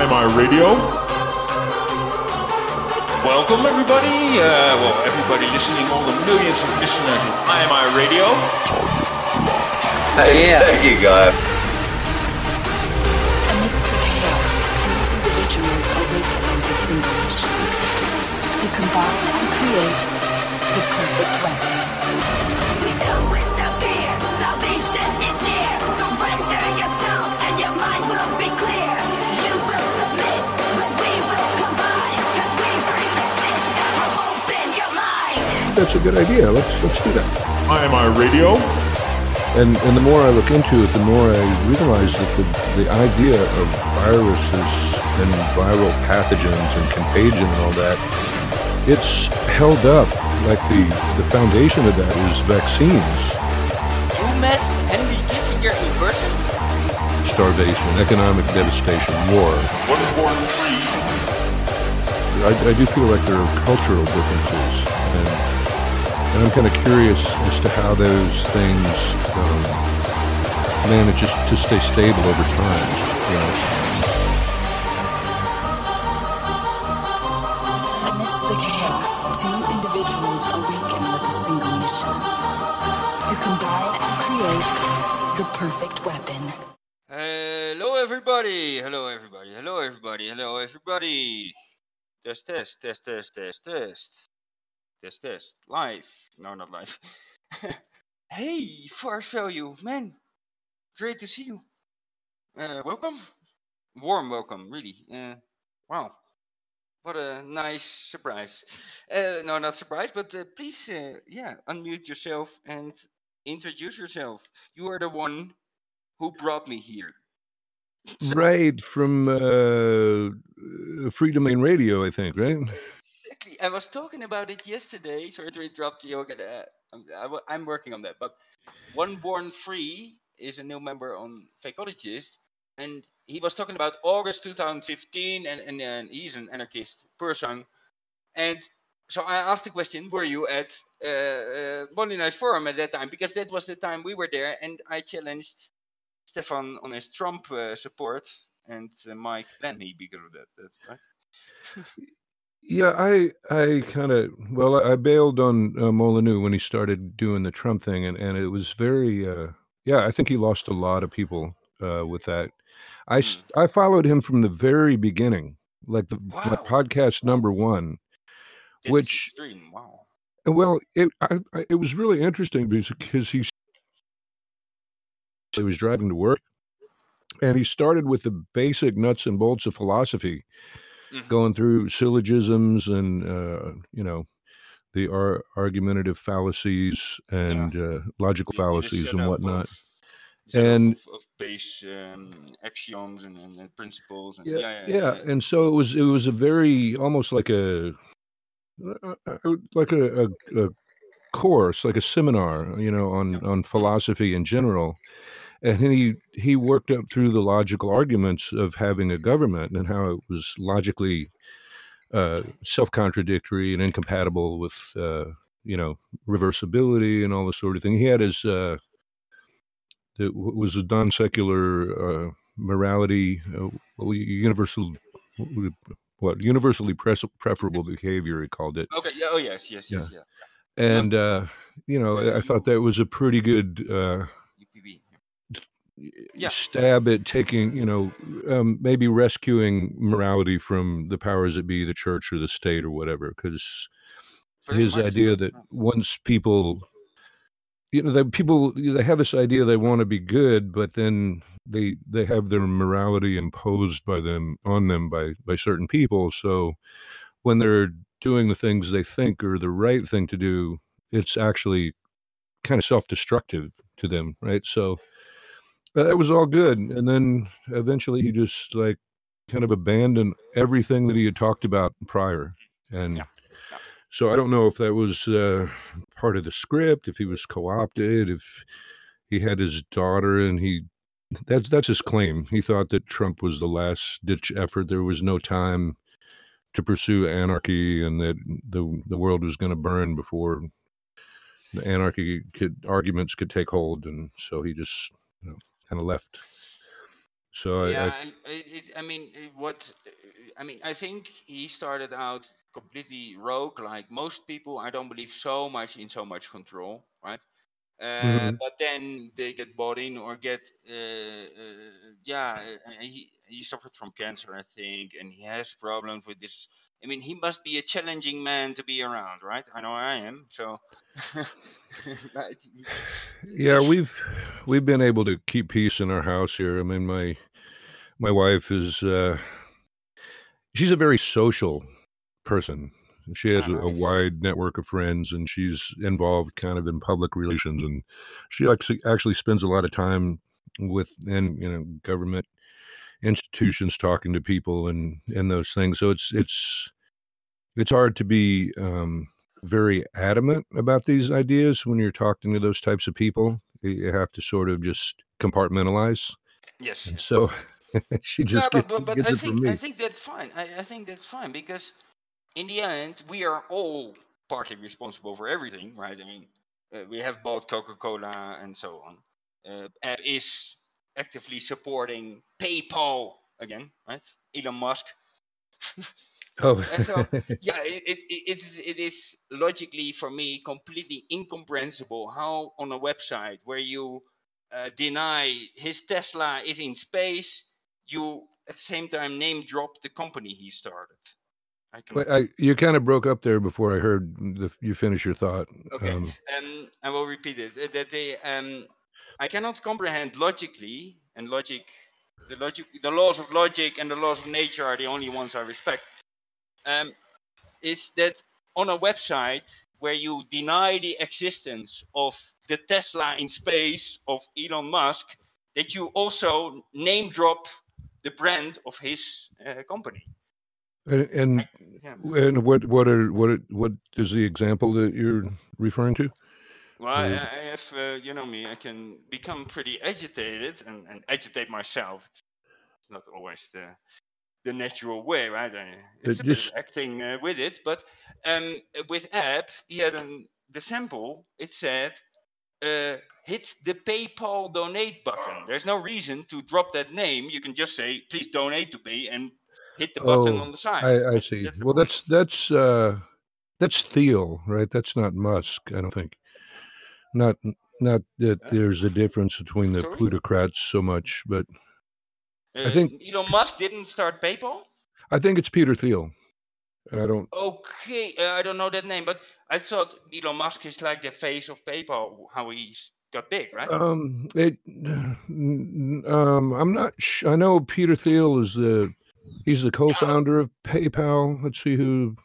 IMI Radio. Welcome, everybody. Uh, well, everybody listening, all the millions of listeners of IMI Radio. yeah. There you go. Amidst the chaos, two individuals awaken with a single mission to combine and create the perfect weapon. That's a good idea. Let's let's do that. IMI Radio. And and the more I look into it, the more I realize that the, the idea of viruses and viral pathogens and contagion and all that, it's held up like the the foundation of that is vaccines, You met Henry Kissinger in person? starvation, economic devastation, war. One born free. I, I do feel like there are cultural differences, and, and I'm kind of curious as to how those things um, manage to stay stable over time. You know? Amidst the chaos, two individuals awaken with a single mission to combine and create the perfect weapon. Hello, everybody. Hello, everybody. Hello, everybody. Hello, everybody. Test, test, test, test, test, test. Test, test. Live. No, not live. hey, Farcevalue. Man, great to see you. Uh, welcome. Warm welcome, really. Uh, wow. What a nice surprise. Uh, no, not surprise, but uh, please, uh, yeah, unmute yourself and introduce yourself. You are the one who brought me here. So- Right from uh, Freedomain Radio, I think. Right? Exactly. I was talking about it yesterday. Sorry to interrupt you. Okay, uh, I'm, I'm working on that. But One Born Free is a new member on Fakeologist, and he was talking about August 2015, and, and, and he's an anarchist person. And so I asked the question, were you at uh, uh, Monday Night Forum at that time? Because that was the time we were there, and I challenged Stefan on his Trump uh, support, and uh, Mike banned because of that. That's right. Yeah, I I kind of well, I bailed on uh, Molyneux when he started doing the Trump thing, and and it was very uh, yeah. I think he lost a lot of people uh, with that. I s- I followed him from the very beginning, like the Wow. podcast number one. Which-. Wow. Well, it I, I, it was really interesting because he s- he was driving to work, and he started with the basic nuts and bolts of philosophy, Mhm. going through syllogisms and uh, you know the ar- argumentative fallacies and uh, logical the fallacies and whatnot. of- And- of, of base um, axioms and, and, principles. And, Yeah, yeah, yeah, and so it was it was a very almost like a uh, uh, like a, a, a course, like a seminar, you know, on Yeah. on philosophy in general. And he he worked up through the logical arguments of having a government and how it was logically uh, self-contradictory and incompatible with uh, you know reversibility and all this sort of thing. He had his uh, it was a non-secular uh, morality, uh, universal what universally preferable behavior he called it Okay. Yeah. Oh yes. Yes. Yes. Yeah. and uh you know I- thought that was a pretty good uh Yeah. stab at taking you know um, maybe rescuing morality from the powers that be the church or the state or whatever because his idea that once people you know that people they have this idea they want to be good but then they they have their morality imposed by them on them by by certain people. So when they're doing the things they think are the right thing to do it's actually kind of self-destructive to them right? So uh, that was all good and then eventually he just like kind of abandoned everything that he had talked about prior and Yeah. so i don't know if that was uh, part of the script if he was co-opted if he had his daughter and he that's that's his claim he thought that trump was the last ditch effort there was no time to pursue anarchy and that the the world was going to burn before the anarchy could arguments could take hold and so he just you know kind of left So yeah, I it, I mean, what I mean, I think he started out completely rogue, like most people. I don't believe so much in so much control, right? Uh, Mhm. But then they get bought in or get, uh, uh, yeah, he he suffered from cancer, I think, and he has problems with this. I mean, he must be a challenging man to be around, right? I know I am. So, yeah we've we've been able to keep peace in our house here. I mean my my wife is uh, she's a very social person. She has a, a wide network of friends, and she's involved kind of in public relations. And she actually actually spends a lot of time with and you know government institutions talking to people and and those things. So it's it's it's hard to be um, very adamant about these ideas when you're talking to those types of people. You- have to sort of just compartmentalize. yes. And so she just but, gets, but, but gets I it from think me. I think that's fine. I, I think that's fine because in the end we are all partly responsible for everything, right? I mean, uh, we have bought Coca-Cola and so on. Uh, Ab is actively supporting PayPal again, right? Elon Musk. oh, so yeah, it, it, it- it's it is logically for me completely incomprehensible how on a website where you uh, deny his Tesla is in space, you at the same time name drop the company he started. I can Wait, I, you kind of broke up there before I heard the, you finish your thought. Okay. Um, um, I will repeat it. uh, That they, um, I cannot comprehend logically, and logic, the logic, the laws of logic and the laws of nature are the only ones I respect. Um, is that on a website where you deny the existence of the Tesla in space of Elon Musk, that you also name drop the brand of his uh, company. And and, and what what are what are- what is the example that you're referring to? Well, I, I have, uh, you know me, I can become pretty agitated and, and agitate myself. It's, not always the the natural way, right? It's bit just- of acting uh, with it, but um, with Ab, he had an, the sample. It said, uh, "Hit the PayPal donate button." There's no reason to drop that name. You can just say, "Please donate to me," and hit the button Oh, on the side. I, I see. the well, point. that's that's uh, that's Thiel, right? That's not Musk. I don't think. Not not that Huh? there's a difference between the Sorry? plutocrats so much, but Uh, think- Elon Musk didn't start PayPal. I think it's Peter Thiel. And I don't. Okay, uh, I don't know that name, but I thought Elon Musk is like the face of PayPal, how he's got big, right? Um, it. Um, I'm not. Sh- I know Peter Thiel is the. He's the co-founder of PayPal. Let's see who.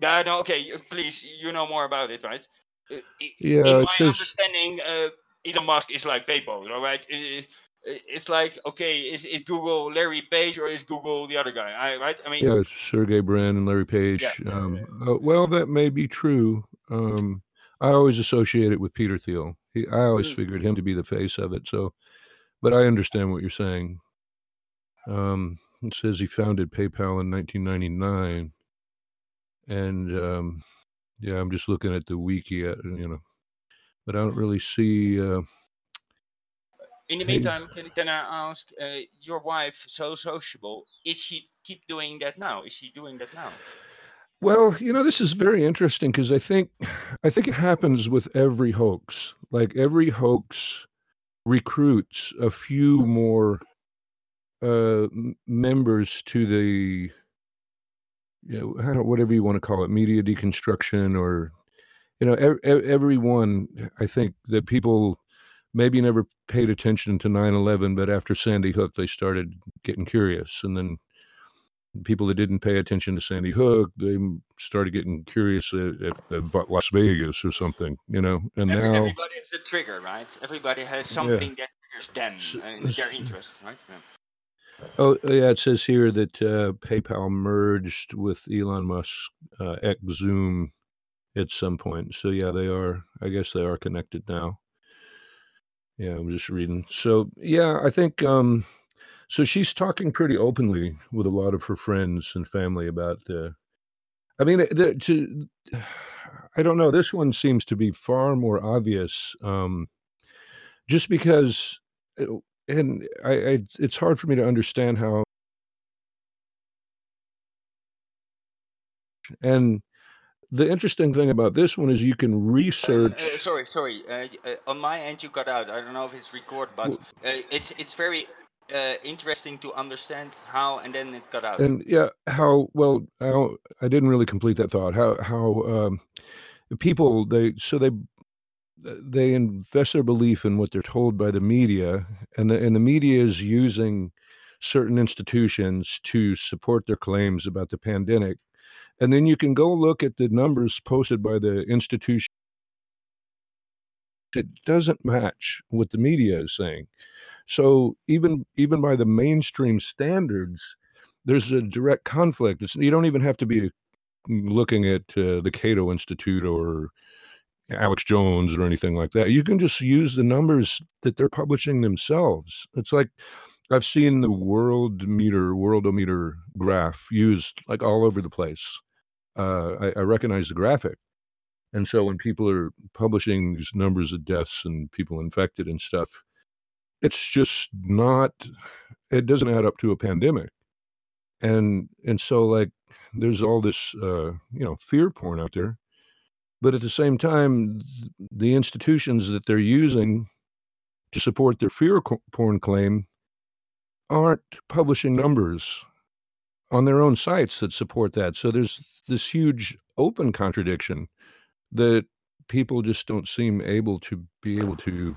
yeah, no, okay, please, you know more about it, right? Uh, Yeah, In it my says- understanding, uh, Elon Musk is like PayPal, all right? Uh, It's like, okay, is, is Google Larry Page or is Google the other guy, I, right? I mean, Yeah, Sergey Brin and Larry Page. Yeah, yeah, um, uh, well, that may be true. Um, I always associate it with Peter Thiel. He, I always Mm. figured him to be the face of it. So, but I understand what you're saying. Um, it says he founded PayPal in 1999, and um, yeah, I'm just looking at the wiki, at, you know, but I don't really see. Uh, in the meantime, can, can I ask, uh, your wife, so sociable, is she keep doing that now? Is she doing that now? Well, you know, this is very interesting because I think I think it happens with every hoax. Like every hoax recruits a few more uh members to the you know, I don't whatever you want to call it, media deconstruction or you know, ev- ev- everyone I think that people maybe never paid attention to 9/11, but after Sandy Hook they started getting curious and then people that didn't pay attention to Sandy Hook, they started getting curious at, at, at Las Vegas or something, you know. And Every, now, everybody has a trigger, right? Everybody has something that triggers them, uh, their interest, right? Yeah. Oh yeah, it says here that uh, PayPal merged with Elon Musk uh, X Zoom at some point. So yeah, they are. I guess they are connected now. Yeah, I'm just reading. So yeah, I think. um So she's talking pretty openly with a lot of her friends and family about the. I mean, the, to I don't know. This one seems to be far more obvious, um, just because uh, and I, I it's hard for me to understand how and the interesting thing about this one is you can Uh, research uh, sorry, sorry. Uh, uh, on my end, you cut out. I don't know if it's record, but uh, it's it's very uh, interesting to understand how, and then it cut out. and yeah how well how, i didn't really complete that thought how how um people they so they they invest their belief in what they're told by the media and the, and the media is using certain institutions to support their claims about the pandemic. And then you can go look at the numbers posted by the institution. It doesn't match what the media is saying. So even even by the mainstream standards there's a direct conflict. It's, you don't even have to be looking at uh, the cato institute or alex jones or anything like that you can just use the numbers that they're publishing themselves it's like i've seen the world meter worldometer graph used like all over the place uh, I, I recognize the graphic and so when people are publishing these numbers of deaths and people infected and stuff, it's just not it doesn't add up to a pandemic. And and so like there's all this uh, you know, fear porn out there. But at the same time, the institutions that they're using to support their fear porn claim aren't publishing numbers on their own sites that support that. So there's this huge open contradiction that people just don't seem able to be able to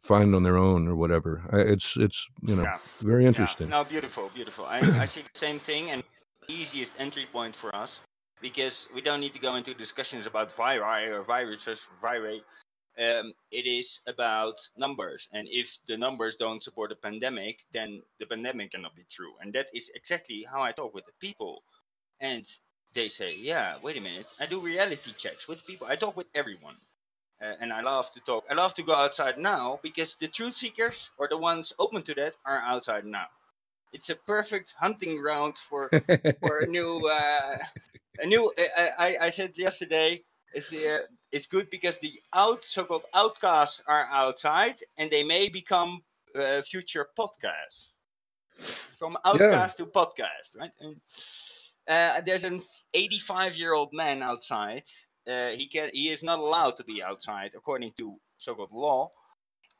find on their own or whatever. It's it's you know Yeah, very yeah. interesting. No, beautiful, beautiful. I I see the same thing, and easiest entry point for us because we don't need to go into discussions about viri or viruses, viri. Um, it is about numbers, and if the numbers don't support a pandemic, then the pandemic cannot be true. And that is exactly how I talk with the people, and they say, "Yeah, wait a minute. I do reality checks with people. I talk with everyone." Uh, and I love to talk. I love to go outside now because the truth seekers or the ones open to that are outside now. It's a perfect hunting ground for for a new uh, a new. I, I, I said yesterday it's uh, it's good because the out so-called outcasts are outside and they may become uh, future podcasts from outcast to podcast, right? And uh, there's an 85 year old man outside. Uh, he can he is not allowed to be outside according to so-called law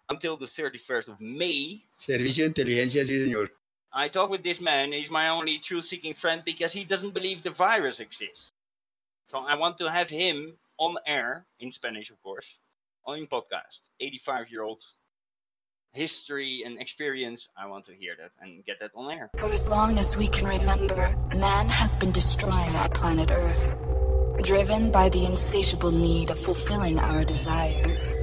until the 31st of May. Servicio de inteligencia, sí, señor. I talk with this man. He's my only truth-seeking friend because he doesn't believe the virus exists. So I want to have him on air in Spanish, of course, on podcast. 85-year-old history and experience. I want to hear that and get that on air. For as long as we can remember, man has been destroying our planet Earth, driven by the insatiable need of fulfilling our desires.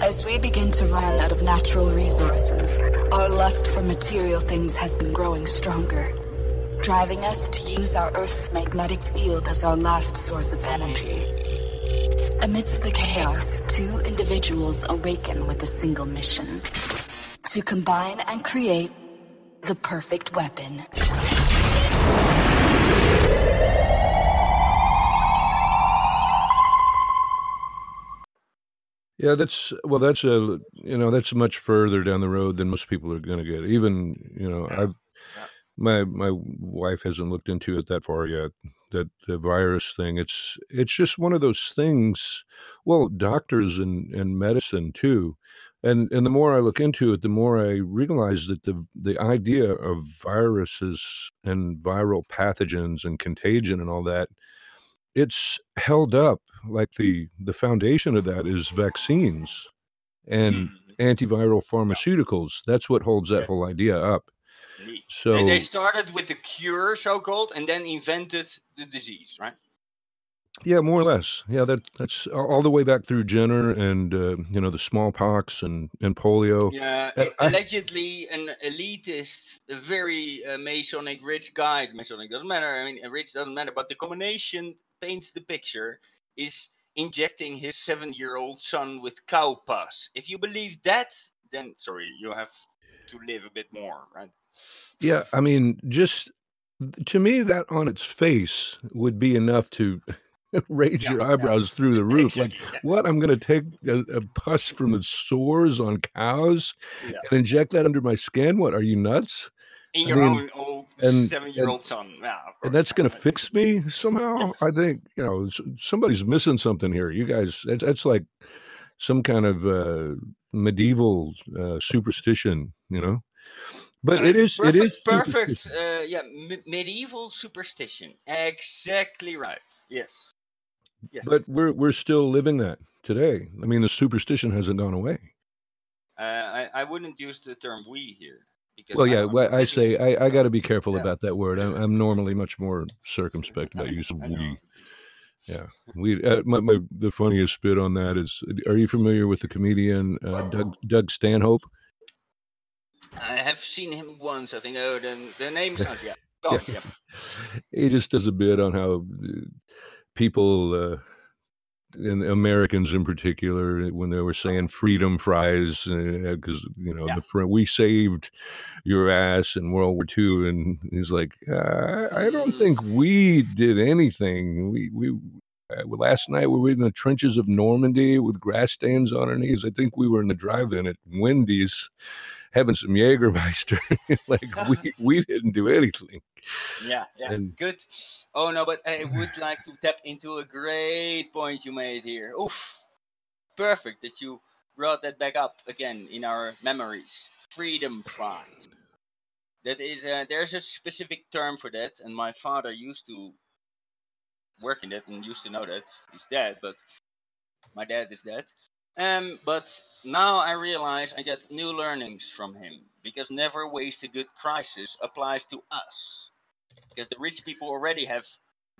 As we begin to run out of natural resources, our lust for material things has been growing stronger, driving us to use our Earth's magnetic field as our last source of energy. Amidst the chaos, two individuals awaken with a single mission to combine and create the perfect weapon. Yeah, that's well, that's a you know that's much further down the road than most people are going to get. Even you know, I've my my wife hasn't looked into it that far yet. That the virus thing, it's it's just one of those things. Well, doctors and and medicine too, and and the more I look into it, the more I realize that the the idea of viruses and viral pathogens and contagion and all that it's held up like the the foundation of that is vaccines and Mhm. antiviral pharmaceuticals. That's what holds that whole idea up. So And they started with the cure, so-called, and then invented the disease, right? Yeah more or less yeah that that's all the way back through jenner and uh, you know the smallpox and and polio Yeah, and I, allegedly an elitist, a very uh, Masonic rich guy. Masonic doesn't matter. I mean, rich doesn't matter. But the combination paints the picture. Is injecting his seven-year-old son with cow pus. If you believe that, then sorry, you have to live a bit more, right? yeah i mean just to me that on its face would be enough to raise Yeah, your yeah. eyebrows through the roof. Like, yeah. what? I'm going to take a, a pus from the sores on cows Yeah. and inject that under my skin? What? Are you nuts? In I your mean, own old and- seven-year-old son. Yeah, of. And that's going to fix me somehow. I think you know somebody's missing something here. You guys, that's, that's like some kind of uh, medieval uh, superstition, you know. But it is, perfect, it is perfect. Uh, yeah, me- medieval superstition. Exactly right. Yes. Yes. But we're we're still living that today. I mean, the superstition hasn't gone away. uh, I, I wouldn't use the term "we" here because Well, yeah, well, I say I, I got to be careful Yeah. about that word. I'm, I'm normally much more circumspect about use of we. Yeah, we. Uh, my, my the funniest bit on that is: Are you familiar with the comedian uh, Doug Doug Stanhope? I have seen him once. I think. Oh, the the name sounds yeah. Oh, yeah. He just does a bit on how uh, people, uh, and Americans in particular, when they were saying freedom fries, because you know Yeah. the fr- we saved your ass in World War II, and he's like, uh, I don't think we did anything. We we. Uh, last night we were in the trenches of Normandy with grass stains on our knees. I think we were in the drive-in at Wendy's having some Jägermeister. like we we didn't do anything. Yeah, yeah, And- good. Oh no, but I would like to tap into a great point you made here. Oof, perfect that you brought that back up again in our memories. Freedom fries. That is, uh, there's a specific term for that, and my father used to work in that and used to know that. He's dead, but my dad is dead. Um, but now I realize I get new learnings from him because never waste a good crisis applies to us because the rich people already have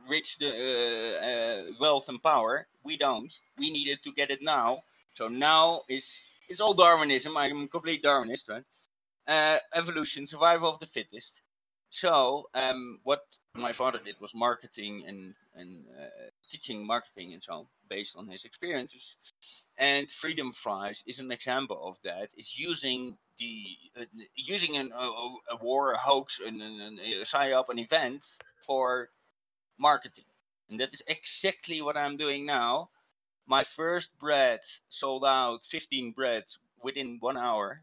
rich uh, uh, wealth and power. We don't. We needed to get it now. So now is it's all Darwinism. I'm a complete Darwinist, right? Uh, evolution, survival of the fittest. So um, what my father did was marketing and and uh, teaching marketing and so on, based on his experiences. And Freedom Fries is an example of that. It's using the uh, using an, a, a- war, a hoax, and an, a psyop, an event for marketing, and that is exactly what I'm doing now. My first bread sold out 15 breads within one hour.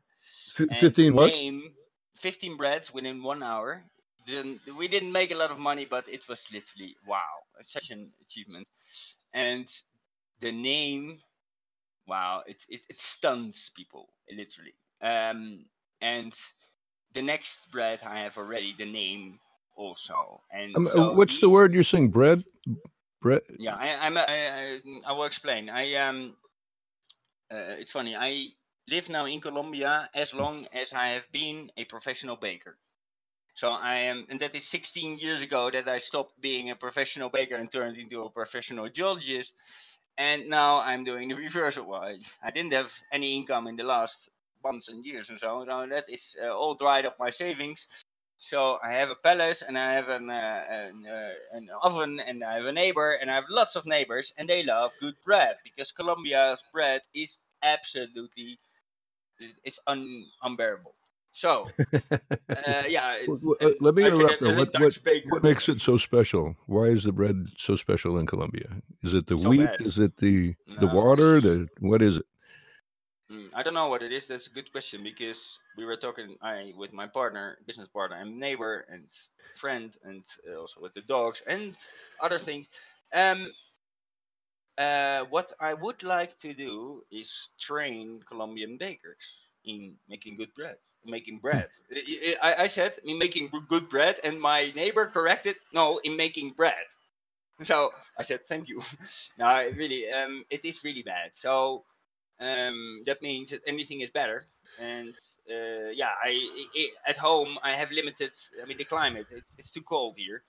F- Fifteen what? Name 15 breads within one hour. Then we didn't make a lot of money, but it was literally wow, such an achievement. And the name, wow, it it, it stuns people literally. Um, and the next bread I have already the name also. And Um, so what's the word you're saying? Bread? Bread? yeah, I, I'm. A, I, I, I will explain. I um, uh, it's funny. I live now in Colombia as long as I have been a professional baker. So I am, and that is 16 years ago that I stopped being a professional baker and turned into a professional geologist. And now I'm doing the reverse. Well, I, I didn't have any income in the last months and years and so. So that is uh, all dried up my savings. So I have a palace and I have an, uh, an, uh, an oven and I have a neighbor and I have lots of neighbors and they love good bread because Colombia's bread is absolutely it's un, unbearable. So uh, yeah, it- W- w- uh, and let me interrupt that though. as a What, what, what makes it so special? Why is the bread so special in Colombia? Is it the So wheat? bad. Is it the the No. water? The what is it? Mm, I don't know what it is. That's a good question because we were talking I with my partner, business partner, and neighbor and friend, and uh, also with the dogs and other things. Um, uh, what I would like to do is train Colombian bakers in making good bread. Making bread. I, I, said in making good bread, and my neighbor corrected. No, in making bread. So I said thank you. no, really, um, it is really bad. So um, that means that anything is better. And uh, yeah, I, I at home I have limited. I mean the climate. It's, it's too cold here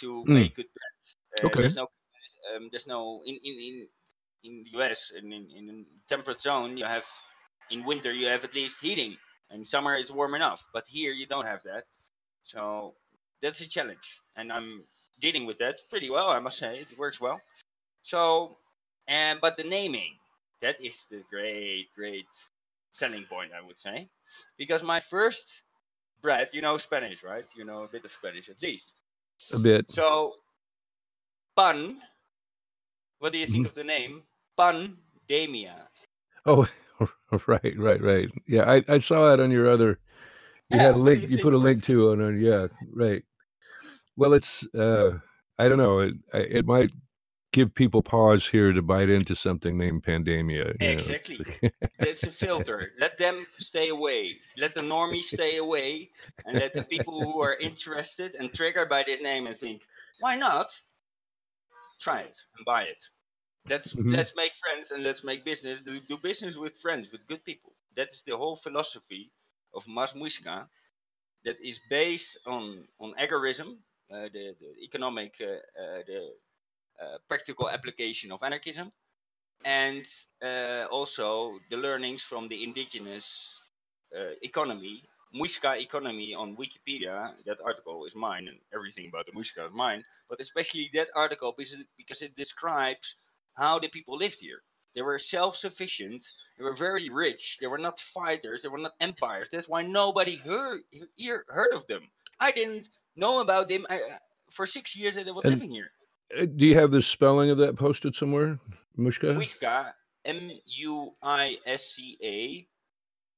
to Mm. make good bread. Uh, Okay. There's no um, there's no in in in in the US and in in temperate zone you have in winter you have at least heating and summer it's warm enough. But here you don't have that. So that's a challenge, and I'm dealing with that pretty well. I must say it works well. So, and but the naming that is the great, great selling point, I would say, because my first bread, you know Spanish, right? You know a bit of Spanish at least. A bit. So, pan What do you think mm-hmm. of the name pan Pandemia? Oh, right, right, right. Yeah, I, I saw it on your other. You had a link. you put a link to on. on. Yeah, right. Well, it's. uh I don't know. It I- it might give people pause here to bite into something named pandemia. it's Exactly. That's a filter. Let them stay away. Let the normies stay away, and let the people who are interested and triggered by this name and think, why not? Try it and buy it. Let's Mhm. let's make friends and let's make business. Do, do business with friends, with good people. That is the whole philosophy of Mas Muisca. That is based on on agorism, uh, the, the economic, uh, uh, the uh, practical application of anarchism, and uh, also the learnings from the indigenous uh, economy, Muisca economy on Wikipedia. That article is mine, and everything about the Muisca is mine. But especially that article because it, because it describes how the people lived here. They were self-sufficient. They were very rich. They were not fighters. They were not empires. That's why nobody heard heard of them. I didn't know about them I, uh, for six years that I was And- living here. Uh, Do you have the spelling of that posted somewhere, Mushka? Muisca, M U I S C A,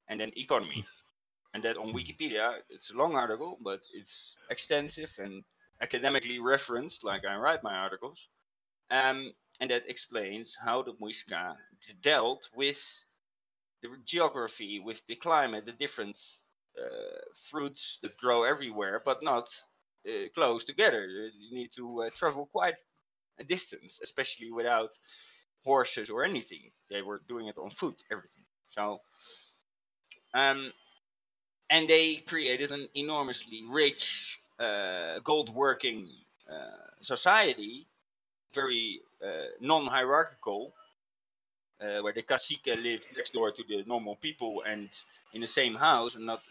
and then economy. And that on Wikipedia, it's a long article, but it's extensive and academically referenced, like I write my articles. Um, and that explains how the Muisca dealt with the geography, with the climate, the different uh, fruits that grow everywhere, but not uh, close together. You need to uh, travel quite a distance, especially without horses or anything. They were doing it on foot, everything. So, um, and they created an enormously rich uh, gold working uh, society, very uh, non hierarchical, uh, where the cacique lived next door to the normal people and in the same house, and not.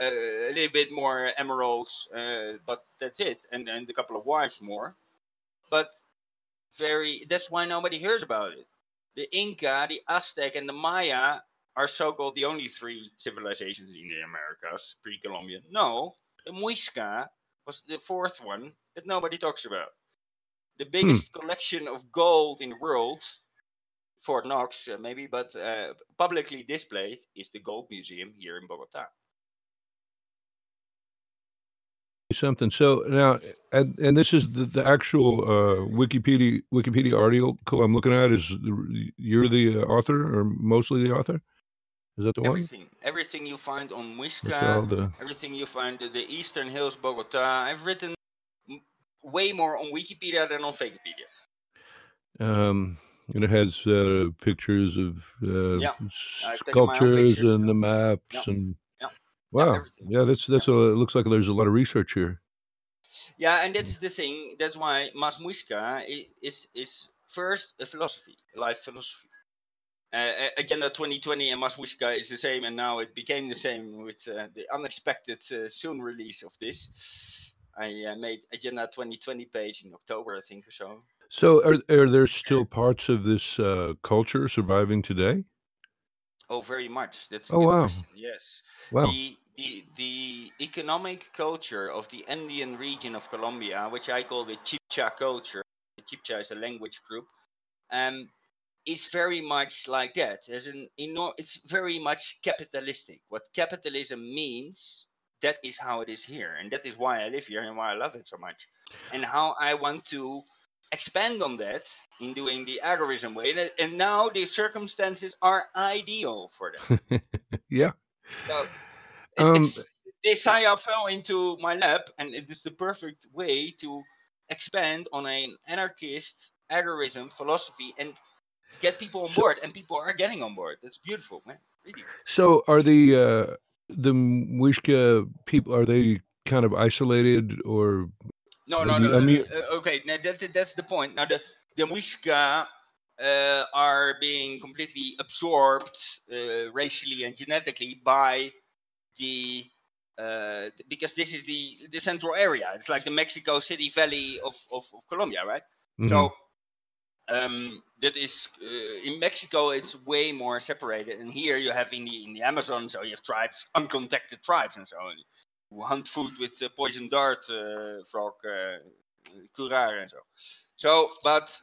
Uh, a little bit more emeralds, but that's it, and and a couple of wives more. But very that's why nobody hears about it. The Inca, the Aztec, and the Maya are so-called the only three civilizations in the Americas pre-Columbian. No, the Muisca was the fourth one that nobody talks about. The biggest collection of gold in the world, Fort Knox uh, maybe, but uh, publicly displayed is the Gold Museum here in Bogota. something. So now, and, and this is the, the actual uh, Wikipedia Wikipedia article I'm looking at. Is the, you're the uh, author or mostly the author? Is that the one? Everything, everything you find on Muisca, the- everything you find in the Eastern Hills, Bogota. I've written way more on Wikipedia than on Wikipedia. Um, and it has uh, pictures of uh, Yeah, I've taken my own sculptures and the maps Yeah, and yeah, wow, yeah, that's that's a it looks like there's a lot of research here. Yeah, and that's the thing. That's why Mas Muisca is is first a philosophy, a life philosophy. Uh, Agenda 2020 and Mas Muisca is the same, and now it became the same with uh, the unexpected uh, soon release of this. I uh, made Agenda 2020 page in October, I think, or so. So, are are there still parts of this uh, culture surviving today? Oh, very much. That's a Oh, good wow. question. Yes. Wow. The, the the economic culture of the Andean region of Colombia, which I call the Chibcha culture, the Chibcha is a language group, um, is very much like that. There's an it's very much capitalistic. What capitalism means, that is how it is here, and that is why I live here and why I love it so much, and how I want to expand on that in doing the agorism way. And, and now the circumstances are ideal for that. yeah. So, Um, this Saya fell into my lap, and it is the perfect way to expand on an anarchist agorism philosophy and get people on So- board. And people are getting on board. That's beautiful, man. Really. So, are the uh, the Mwishka people are they kind of isolated or No, no, no. I mean- uh, okay, now that, that's the point. Now the the Muisca uh, are being completely absorbed uh, racially and genetically by the uh, because this is the the central area. It's like the Mexico City Valley of of, of Colombia, right? Mhm. So um, that is uh, in Mexico. It's way more separated, and here you have in the in the Amazon. So you have tribes, uncontacted tribes, and so on, who hunt food with uh, poison dart uh, frog, uh, curare, and so. So, but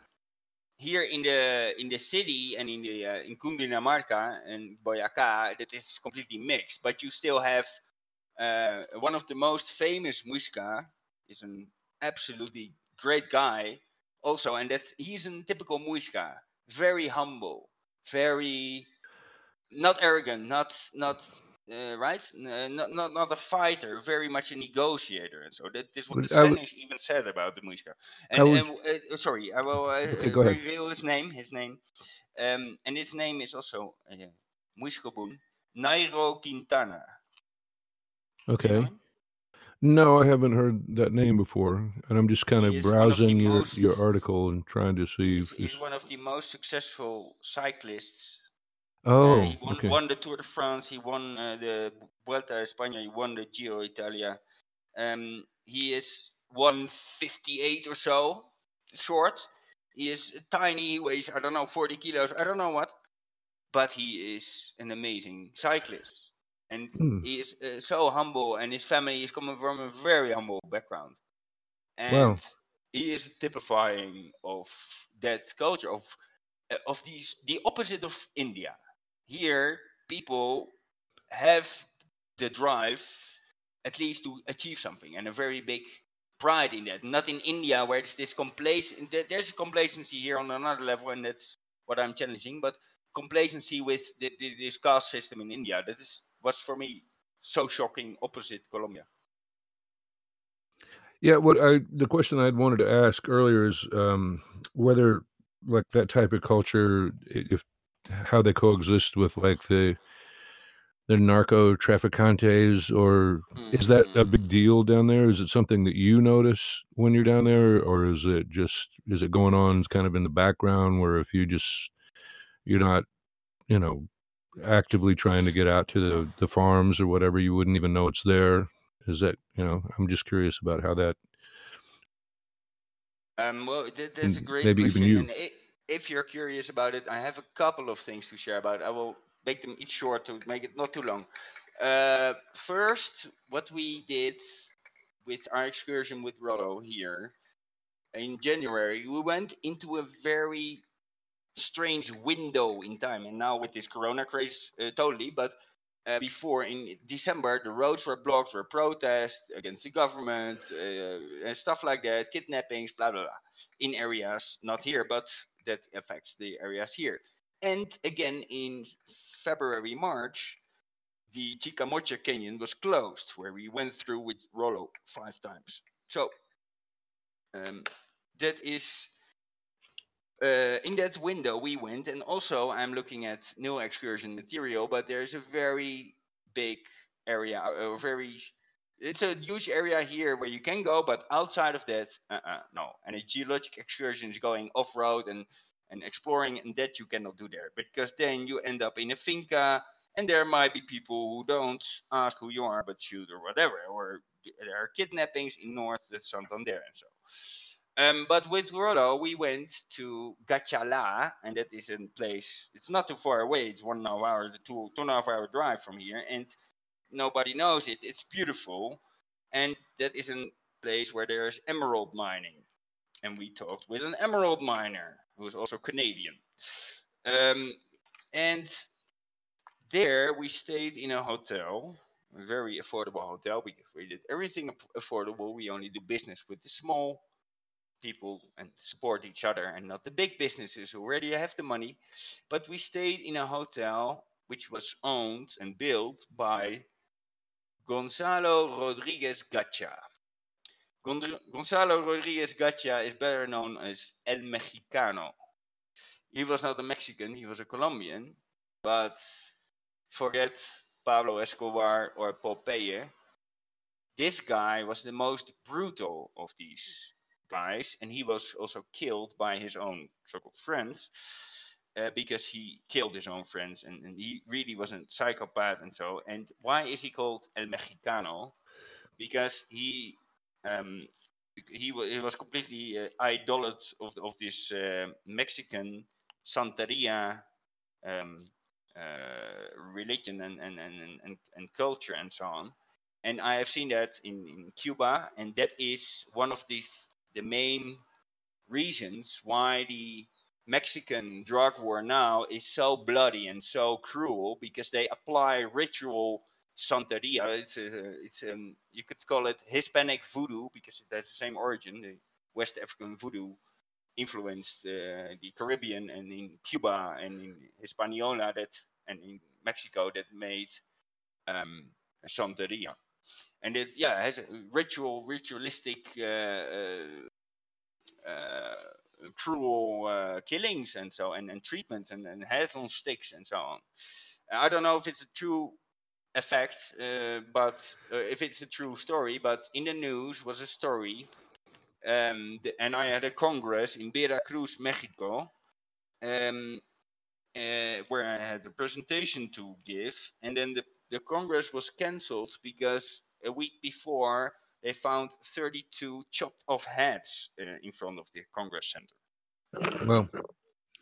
here in the in the city and in the uh, in Cundinamarca and Boyacá, that is completely mixed. But you still have uh, one of the most famous Muisca is an absolutely great guy, also, and that he's a typical Muisca, very humble, very not arrogant, not not uh, right, N- not not not a fighter, very much a negotiator, and so that is what the I would- Spanish even said about the Muisca. And, would- and uh, sorry, I will uh, Okay, uh, reveal his name. His name, um, and his name is also uh, Muiscabun Nairo Quintana. You know Okay. No, I haven't heard that name before, and I'm just kind of one of browsing your most- your article and trying to see He's, if he's one of the most successful cyclists. Uh, Oh, he won, okay. won the Tour de France. He won uh, the Vuelta a España. He won the Giro Italia. Um, he is 158 or so short. He is tiny. He weighs I don't know 40 kilos. I don't know what, but he is an amazing cyclist, and Hmm. he is uh, so humble. And his family is coming from a very humble background, and Wow. he is typifying of that culture of uh, of these the opposite of India. Here, people have the drive at least to achieve something and a very big pride in that. Not in India where it's this complacent. there- There's complacency here on another level, and that's what I'm challenging. But complacency with the, the, this caste system in India that is what's for me so shocking. Opposite Colombia. Yeah, what I the question I'd wanted to ask earlier is um, whether like that type of culture, if how they coexist with like the the narco traficantes, or is that a big deal down there? Is it something that you notice when you're down there, or is it just is it going on kind of in the background where if you just you're not you know actively trying to get out to the the farms or whatever, you wouldn't even know it's there. Is that you know? I'm just curious about how that Um, well, th- that's a great maybe even you. And i- if you're curious about it, I have a couple of things to share about. I will make them each short to make it not too long. Uh, first, what we did with our excursion with Rollo here in January, we went into a very strange window in time. And now with this Corona craze, uh, totally. But uh, before in December, the roads were blocked for protest against the government uh, and stuff like that, kidnappings, blah blah blah, in areas not here, but that affects the areas here. And again in February, March, the Chicamocha Canyon was closed, where we went through with Rollo five times. So um, that is uh, in that window we went, and also I'm looking at new excursion material, but there's a very big area, a very it's a huge area here where you can go, but outside of that, uh-uh, no. And a geologic excursion is going off road and and exploring, and that you cannot do there because then you end up in a finca, and there might be people who don't ask who you are but shoot or whatever, or there are kidnappings in North that's of Santander and so. Um, but with Rollo, we went to Gachala, and that is a place. It's not too far away. It's one and a half hour, two two and a half hour drive from here, and nobody knows it. It's beautiful, and that is a place where there is emerald mining. And we talked with an emerald miner who is also Canadian. Um, and there we stayed in a hotel, a very affordable hotel because we did everything affordable. We only do business with the small people and support each other and not the big businesses who already have the money. But we stayed in a hotel which was owned and built by Gonzalo Rodriguez Gacha. Gonzalo Rodriguez Gacha is better known as El Mexicano. He was not a Mexican, he was a Colombian, but forget Pablo Escobar or Popeye. This guy was the most brutal of these guys, and he was also killed by his own so-called friends uh, because he killed his own friends, and, and he really was a psychopath and so. And why is he called El Mexicano? Because he um, he, he was completely uh, idolat of of this uh, Mexican Santeria um, uh, religion and, and, and, and- and, culture and so on. And I have seen that in, in Cuba, and that is one of the the main reasons why the Mexican drug war now is so bloody and so cruel because they apply ritual santeria. It's a, it's um, you could call it Hispanic voodoo because it has the same origin. The West African voodoo influenced uh, the Caribbean and in Cuba and in Hispaniola that and in Mexico that made um, santeria. And it yeah has ritual ritualistic uh, uh, uh, cruel killings and so and, and treatments and, and heads on sticks and so on. I don't know if it's a true effect, uh, but uh, if it's a true story. But in the news was a story, um, the, and I had a congress in Veracruz, Mexico, um, uh, where I had a presentation to give, and then the the congress was cancelled because a week before they found 32 chopped off heads uh, in front of the congress center. Well,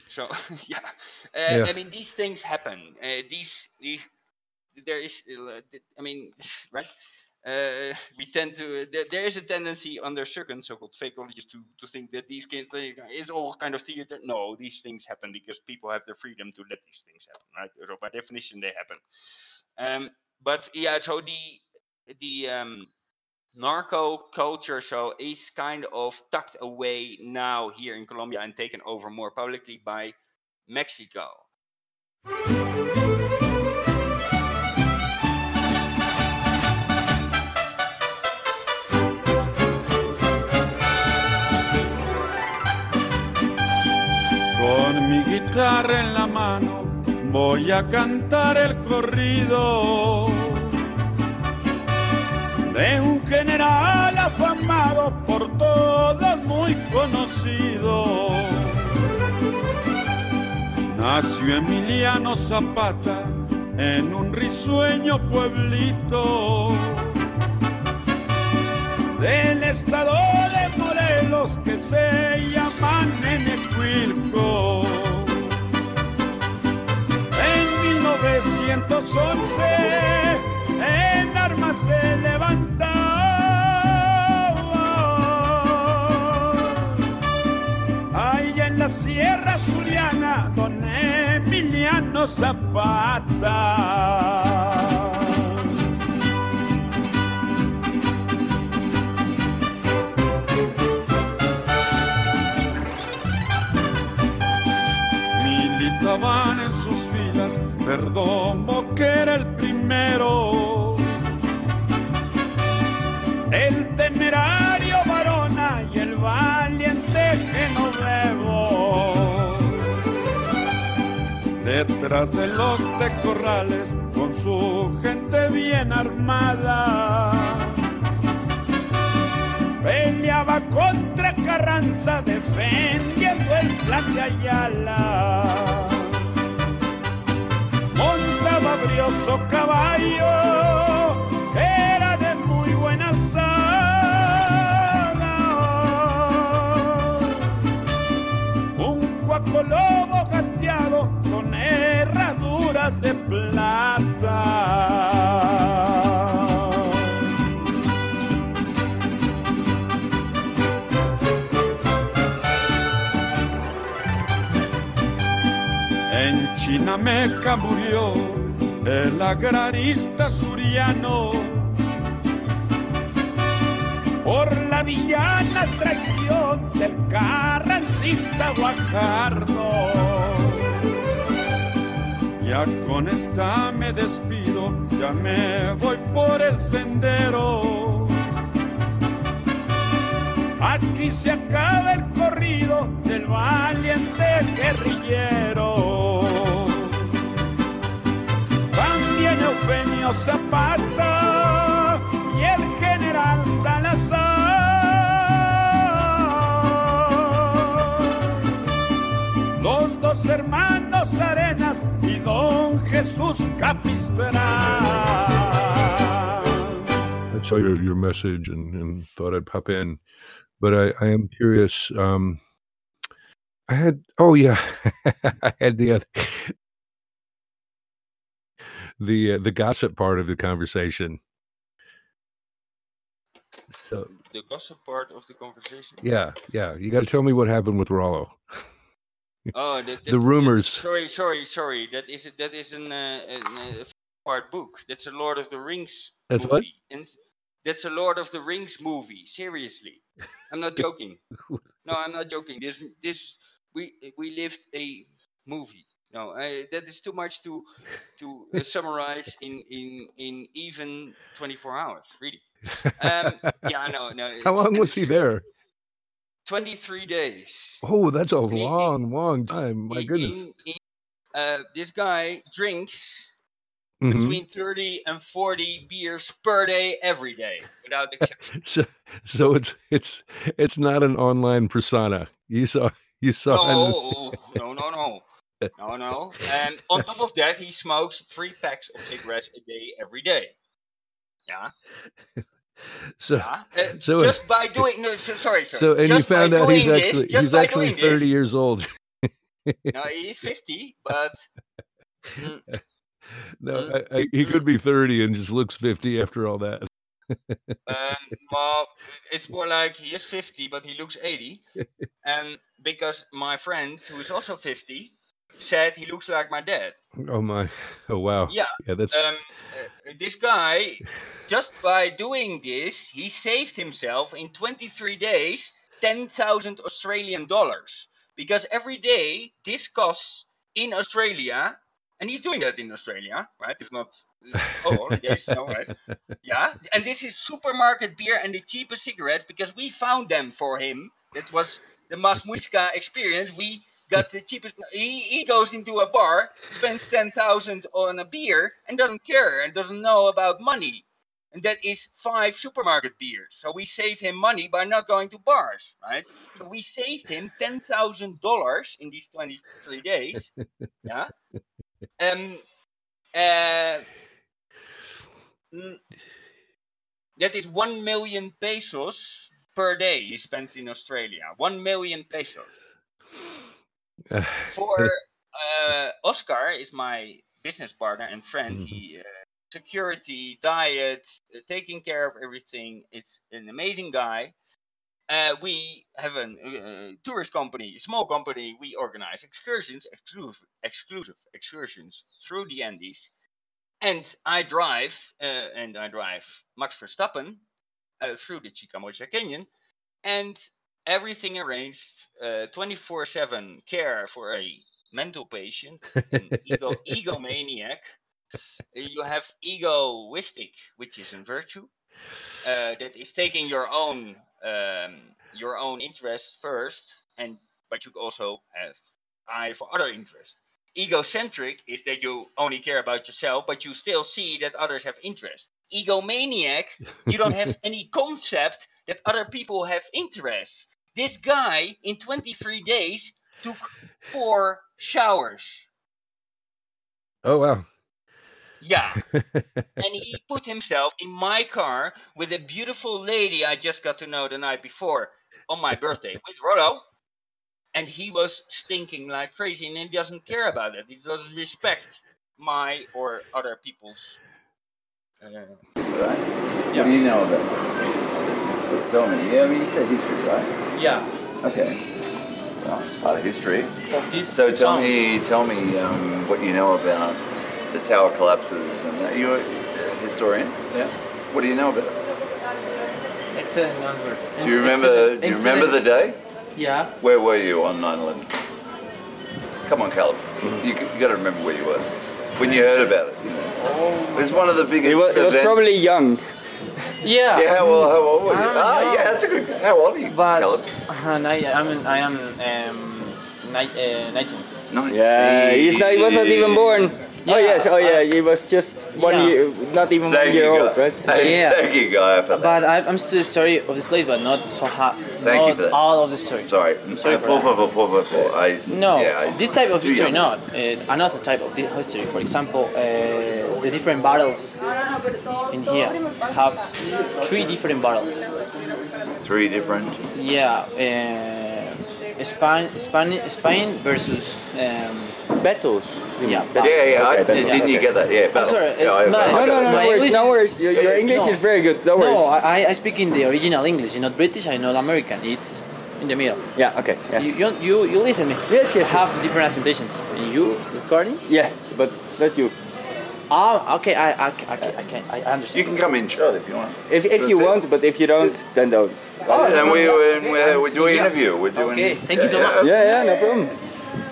So yeah, uh, Yeah. I mean these things happen. Uh, these these there is uh, I mean right. Uh, we tend to there, there is a tendency under certain so-called fakeologists to to think that these kind of is all kind of theater. No, these things happen because people have the freedom to let these things happen, right? So by definition they happen. Um, but yeah, so the the um, narco culture so is kind of tucked away now here in Colombia and taken over more publicly by Mexico. Con mi guitarra en la mano voy a cantar el corrido de un general afamado por todos muy conocido. Nació Emiliano Zapata en un risueño pueblito del estado de Morelos que se llama Nenecuilco. En 1911 se levantaba Ahí en la Sierra Suriana, don Emiliano Zapata. Militaban en sus filas Perdomo que era el primero. Temerario varona y el valiente Genovebo. Detrás de los tecorrales con su gente bien armada. Peleaba contra Carranza defendiendo el plan de Ayala. Montaba brioso caballo que era de muy buena alzada. Un cuaco lobo gateado con herraduras de plata. En Chinameca murió el agrarista suriano por la villana traición del carrancista Guajardo. Ya con esta me despido, ya me voy por el sendero. Aquí se acaba el corrido del valiente guerrillero. También Eufemio Zapata y el general Salazar. Los dos hermanos Arenas y don Jesús Capistrán. I saw your, your message and, and thought I'd pop in, but I, I am curious. Um, I had oh yeah, I had the other, the uh, the gossip part of the conversation. So The gossip part of the conversation. yeah, yeah, you got to tell me what happened with Rollo. Oh, that, that, the rumors. Sorry, sorry, sorry. That is that is an, uh, an uh, part book. That's a Lord of the Rings. That's what? And that's a Lord of the Rings movie. Seriously, I'm not joking. No, I'm not joking. This this we we lived a movie. No, I, that is too much to to uh, summarize in in in even 24 hours. Really. Um, yeah, no, no. How long was he there? 23 days. Oh, that's a long, long time. My goodness. in- in- uh, this guy drinks Mhm. between 30 and 40 beers per day, every day, without exception. So, so it's it's it's not an online persona. You saw you saw. No, no, no, no. No, no. And on top of that, he smokes three packs of cigarettes a day, every day. Yeah, So yeah. Uh, So- just by doing, no, so, sorry, sorry. so and you Just by found out he's this- actually he's actually thirty this- years old. No, he's 50, but mm, No, Mm, I, I, he could be thirty and just looks fifty after all that. Um, well, it's more like he is 50, but he looks 80. and because my friend, who is also 50, said he looks like my dad. Oh my! Oh wow! Yeah. Yeah, that's Um, uh, this guy, just by doing this, he saved himself in 23 days 10,000 Australian dollars. Because every day this costs in Australia, and he's doing that in Australia, right? It's not, oh, no, right? Yeah, and this is supermarket beer and the cheapest cigarettes because we found them for him. That was the Más Muisca experience. We got the cheapest. He, he goes into a bar, spends 10,000 on a beer, and doesn't care and doesn't know about money. And that is five supermarket beers. So we save him money by not going to bars, right? So we saved him $10,000 in these 23 days. yeah. Um, uh, mm, that is 1 million pesos per day he spends in Australia. 1 million pesos. For uh, Oscar is my business partner and friend. Mhm. He uh, security, diet, uh, taking care of everything. It's an amazing guy. Uh, we have a uh, tourist company, a small company. We organize excursions, exclusive, exclusive excursions through the Andes. And I drive, uh, and I drive Max Verstappen uh, through the Chicamocha Canyon, and everything arranged, 24/7 care for a mental patient, an ego, egomaniac. You have egoistic, which is a virtue uh, that is taking your own um, your own interests first, and but you also have eye for other interests. Egocentric is that you only care about yourself, but you still see that others have interest. Egomaniac, you don't have any concept that other people have interests. This guy in 23 days took four showers. oh wow! Yeah. and he put himself in my car with a beautiful lady I just got to know the night before on my birthday with Rollo. And he was stinking like crazy and he doesn't care about it. He doesn't respect my or other people's. Uh, Right? What do you know about it? Tell me. Yeah, I mean, you said history, right? Yeah, Okay. Well, it's part of history. of this So tell town. me, tell me um, what you know about the tower collapses and that. You're a historian. Yeah. What do you know about it? Excellent number. Do you remember? Do you remember the day? Yeah. Where were you on 9/11? Come on, Caleb. You, you got to remember where you were when you heard about it. You know. It was one of the biggest It was, it was probably young. Yeah. Yeah, how, old- how old were you? Ah, know. yeah, that's a good. How old are you, But Caleb? uh, I, I'm I am um, ni- uh, 19. Nineteen. Yeah, he's not, he was not even born. Oh yes, oh yeah, uh, he was just one yeah. year, not even Thank one year you, old, right? Hey, Yeah. Thank you, Guy, for that. But I, I'm still sorry of this place, but not so hot. Thank you for that. all of the story. Sorry. I'm sorry Uh, for por that. favor, por favor. I, No, yeah, I- this type of history young. not. Uh, another type of history. For example, uh, the different battles in here have three different battles. Three different. Yeah, uh, Spain, Spain, Spain versus. Um, Battles. Yeah, mean? battles. Yeah, yeah. I, Okay, battles, didn't you okay. get that? Yeah, battles. sorry, yeah, I, uh, no, I No, no, no, no worries, no worries. Your, your Uh, English no. is very good. No worries. no, I, I speak in the original English, not British. I know American. It's in the middle. Yeah, okay. Yeah. You, you, you, you listen me. Yes, yes. Have different accentuations. And you recording? Yeah, but not you. Oh, okay. I, I, I, I can. I understand. You can come in shot if you want. If, if you want, but if you don't, then don't. Oh, and we, we, we're, we're doing Yeah. interview. We're doing. Okay, thank you so much. Yeah, yeah, no problem.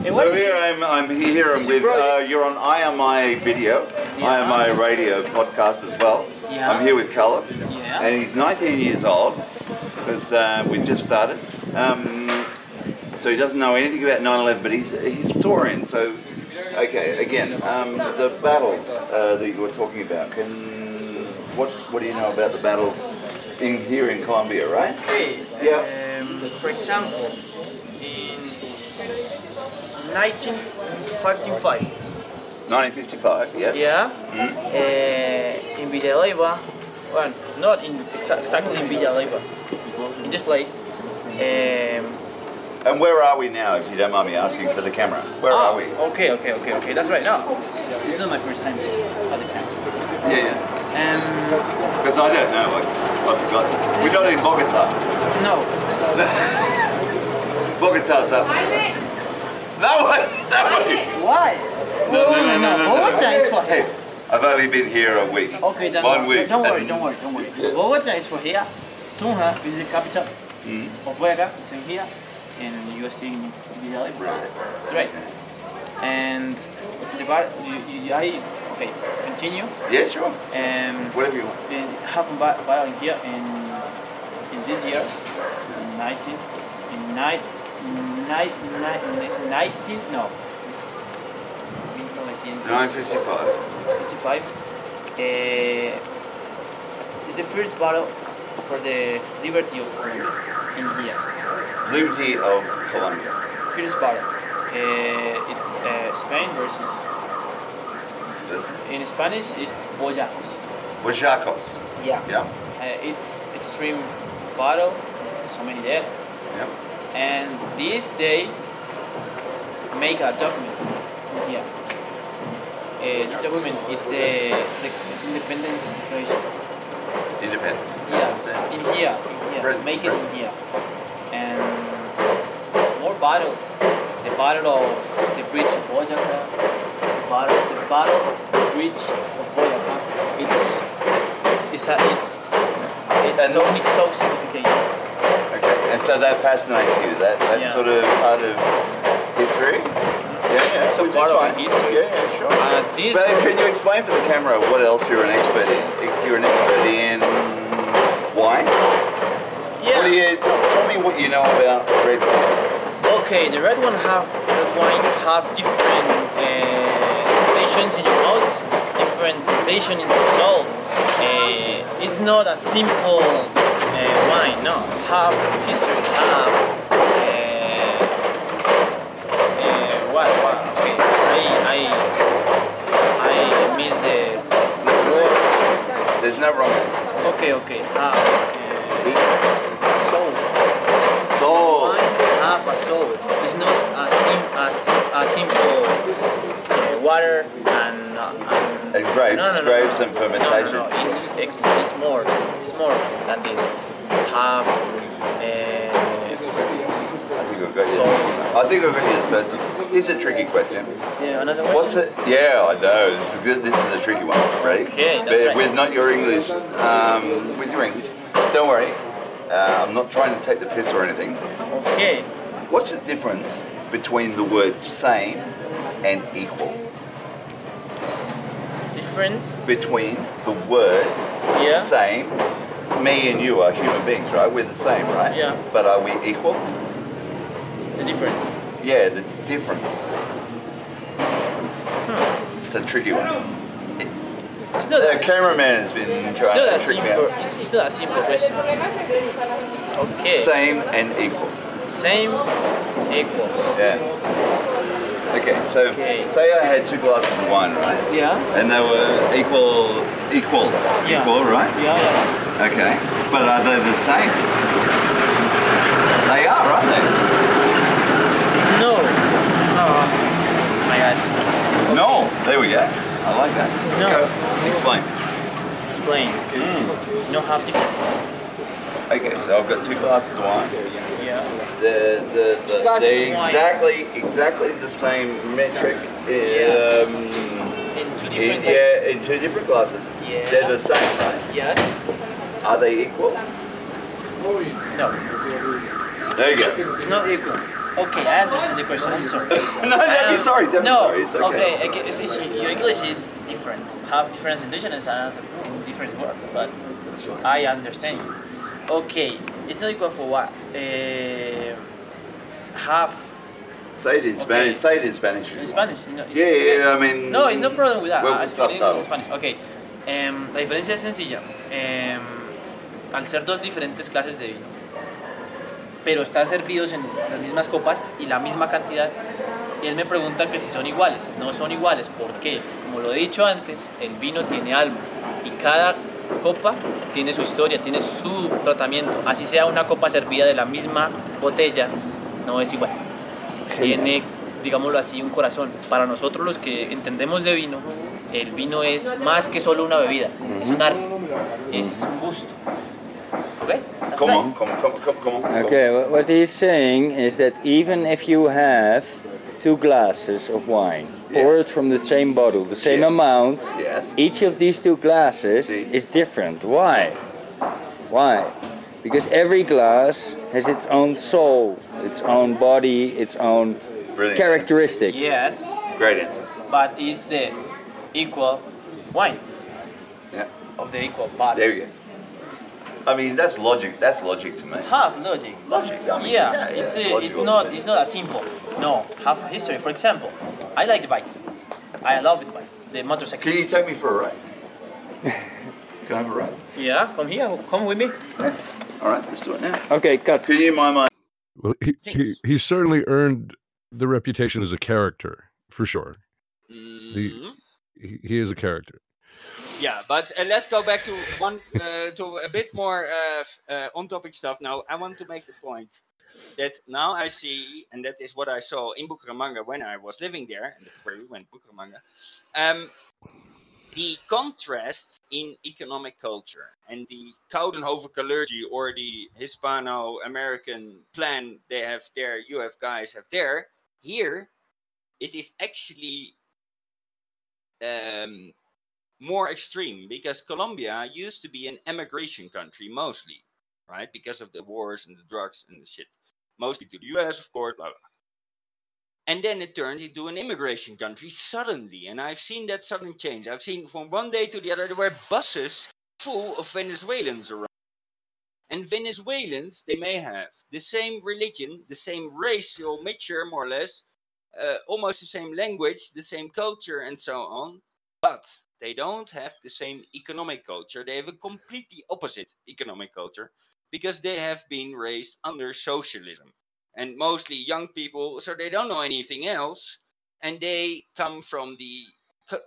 So here I'm, I'm here I'm with, uh, you're on IMI video, IMI radio podcast as well. Yeah. I'm here with Caleb, Yeah. and he's 19 years old, because uh, we just started. Um, so he doesn't know anything about 9/11, but he's a historian. So, okay, again, um, the battles uh, that you were talking about. Can what what do you know about the battles in here in Colombia, right? Okay. Yeah. Um, for example, in 1955. 1955, yes. Yeah. Mhm. Uh, in Villa Leyva, well, not in exa- exactly in Villa Leyva, in this place. Um, And where are we now, if you don't mind me asking for the camera? Where oh, are we? Okay, okay, okay, okay. That's right. No, it's, it's not my first time at the camp. Yeah, yeah. Um, Because I don't know, I, I forgot. We're not in Bogota. no. Bogota's that way. That way! That way! Why? No, no, no, no, no, Bogota is for Hey, I've only been here a week. Okay, then One don't, week. don't worry, don't worry, don't worry. Bogota is for here. Tunja is the capital Mm. of Boyacá, is in here, and you are Villa Leyva. Right. That's right. And the bar, you, you, I, okay, continue. Yeah, sure. Um, Whatever you want. and have a ba- battle here in in this year, in 19, in nine, nine, nine, it's 19, no, it's 955. 55. Uh, it's the first battle for the liberty of Colombia in here. Liberty of Colombia. First battle. Uh, it's uh, Spain versus. This is In Spanish, it's Boyacos. Oaxacos. Yeah. Yeah. Uh, it's extreme battle, so many deaths, Yeah. and this day make a document here. Uh, this document it's the, the it's independence declaration. Independence. Yeah, in here, in here, make it in here, more battles. The battle of the bridge of Boyacá, the battle, the battle of the bridge of Boyacá. It's it's it's a, it's, it's so so significant. Okay. And so that fascinates you, that, that Yeah. sort of part of history? Yeah, yeah. It's a which is part of fine. history. Yeah, yeah, sure. Uh, this But can you explain for the camera what else you're an expert in? You're an expert in wine? yeah. You, tell, tell me what you know about red wine. Okay, the red one have red wine have different uh, sensations in your mouth, different sensation in your soul. Uh, it's not a simple uh, wine, no. Have history, have uh, uh, what, what? Okay, I I I miss the word. There's no answers. Okay, okay, have uh, soul. Soul. Have a soul. It's not a, sim- a, sim- a simple uh, water and, uh, and And grapes, No, no, no, grapes and fermentation. No, no, no. It's, it's it's more. It's more than this. Have uh, I think I've got you. I think I've got you the first one. Here's a tricky question. yeah, another one. What's it? Yeah, I know. This is, good- this is a tricky one. Ready? Okay, that's But right. With not your English, um, with your English. Don't worry. Uh, I'm not trying to take the piss or anything. Okay. What's the difference between the words same and equal? Difference. Between the word Yeah. same, me and you are human beings, right? We're the same, right? Yeah. But are we equal? The difference. Yeah, the difference. It's a tricky one. It's not. The cameraman has been It's trying not to a trick me simple. out. It's, it's not a simple question. Okay. Same and equal. Same. Equal. Yeah. Okay, so Okay. say I had two glasses of wine, right? Yeah. And they were equal, equal, Yeah. equal, right? Yeah. Yeah. Okay, but are they the same? They are, aren't they? No. Oh my gosh. No. There we go. I like that. No. Go. Explain. Explain. Mm. No have difference. Okay, so I've got two glasses of wine. Yeah. They're, they're, they're, Glasses they're of wine. exactly exactly the same metric. Um, In two different. like- yeah, in two different glasses. Yeah. They're the same, right? Yes. Are they equal? No, There you go. it's not equal. Okay, I understand the question. I'm sorry. no, don't be Um, sorry. Don't no, be sorry. It's okay. okay. okay, it's, it's, your English is different. Have different sensation and different word, but I understand you. Okay, it's not equal for what? Uh, half Say it in Okay. Spanish. Say it in Spanish. in Spanish. You know, it's- Yeah, yeah, okay. I mean. No, it's no problem with that. Well, I with subtitles. Spanish. Okay. Em, la diferencia es sencilla. Em, al ser dos diferentes clases de vino, pero están servidos en las mismas copas y la misma cantidad, él me pregunta que si son iguales. No son iguales. ¿Por qué? Como lo he dicho antes, el vino tiene alma y cada copa tiene su historia, tiene su tratamiento. Así sea una copa servida de la misma botella, no es igual. Tiene, digámoslo así, un corazón. Para nosotros los que entendemos de vino, el vino es más que solo una bebida, es un arte, es un gusto. Okay, wha- what he's saying is that even if you have two glasses of wine. Poured from the same bottle, the same Yes. amount, Yes. each of these two glasses See. is different. Why? Why? Because every glass has its own soul, its own body, its own Brilliant. characteristic. Yes, Great answer. but it's the equal wine Yeah. of the equal body. There we go. I mean, that's logic. That's logic to me. Have logic. Logic. I mean, Yeah, yeah, it's it's it's not it's not that simple. No, have a history. For example, I like the bikes. I love the bikes. The motorcycle. Can you take me for a ride? Can I have a ride? Yeah, come here. Come with me. All right, let's do it now. Okay, cut. Can you mind my? Well, he, he he certainly earned the reputation as a character for sure. Mhm. He, he is a character. Yeah, but uh, let's go back to one uh, to a bit more uh, uh, on-topic stuff. Now, I want to make the point that now I see, and that is what I saw in Bucaramanga when I was living there, and that's where we went, Bucaramanga. Um, the contrast in economic culture and the Coudenhove-Kalergi or the Hispano-American plan they have there, you have guys have there. Here, it is actually um, more extreme because Colombia used to be an emigration country mostly, right? Because of the wars and the drugs and the shit. Mostly to the US, of course, blah, blah. And then it turned into an immigration country suddenly. And I've seen that sudden change. I've seen from one day to the other, there were buses full of Venezuelans around. And Venezuelans, they may have the same religion, the same racial mixture, more or less, uh, almost the same language, the same culture, and so on. But they don't have the same economic culture. They have a completely opposite economic culture because they have been raised under socialism and mostly young people, so they don't know anything else. And they come from the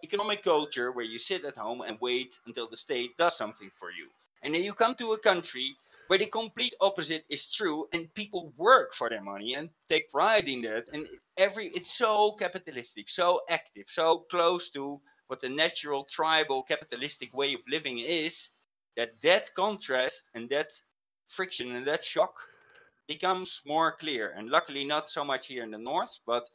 economic culture where you sit at home and wait until the state does something for you. And then you come to a country where the complete opposite is true and people work for their money and take pride in that. And every it's so capitalistic, so active, so close to what the natural tribal capitalistic way of living is that that contrast and that friction and that shock becomes more clear. And luckily not so much here in the north but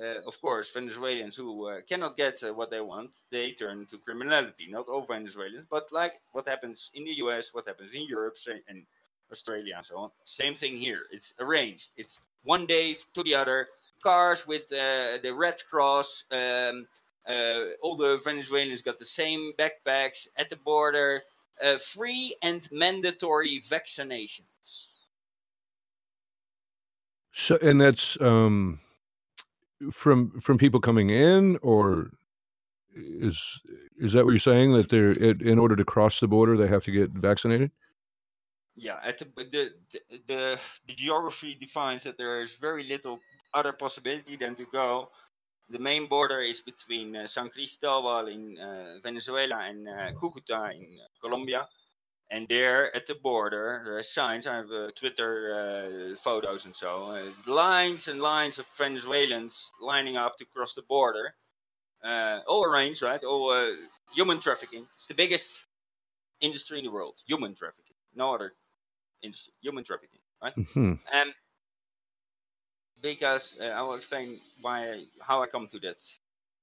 uh, of course venezuelans who uh, cannot get uh, what they want they turn to criminality. Not all venezuelans but like what happens in the us what happens in europe say, and australia and so on. Same thing here. It's arranged. It's one day to the other. Cars with uh, the red cross um, uh, all the Venezuelans got the same backpacks at the border. Uh, free and mandatory vaccinations. So, and that's um, from from people coming in, or is is that what you're saying that they're in in order to cross the border they have to get vaccinated? Yeah, at the the the the geography defines that there is very little other possibility than to go. The main border is between uh, San Cristobal in uh, Venezuela and uh, Cucuta in uh, Colombia. And there at the border, there are signs. I have uh, Twitter uh, photos and so. Uh, lines and lines of Venezuelans lining up to cross the border. Uh, all arranged, right? All uh, human trafficking. It's the biggest industry in the world. Human trafficking. No other industry. Human trafficking, right? Hmm. Um, because uh, I will explain why how I come to that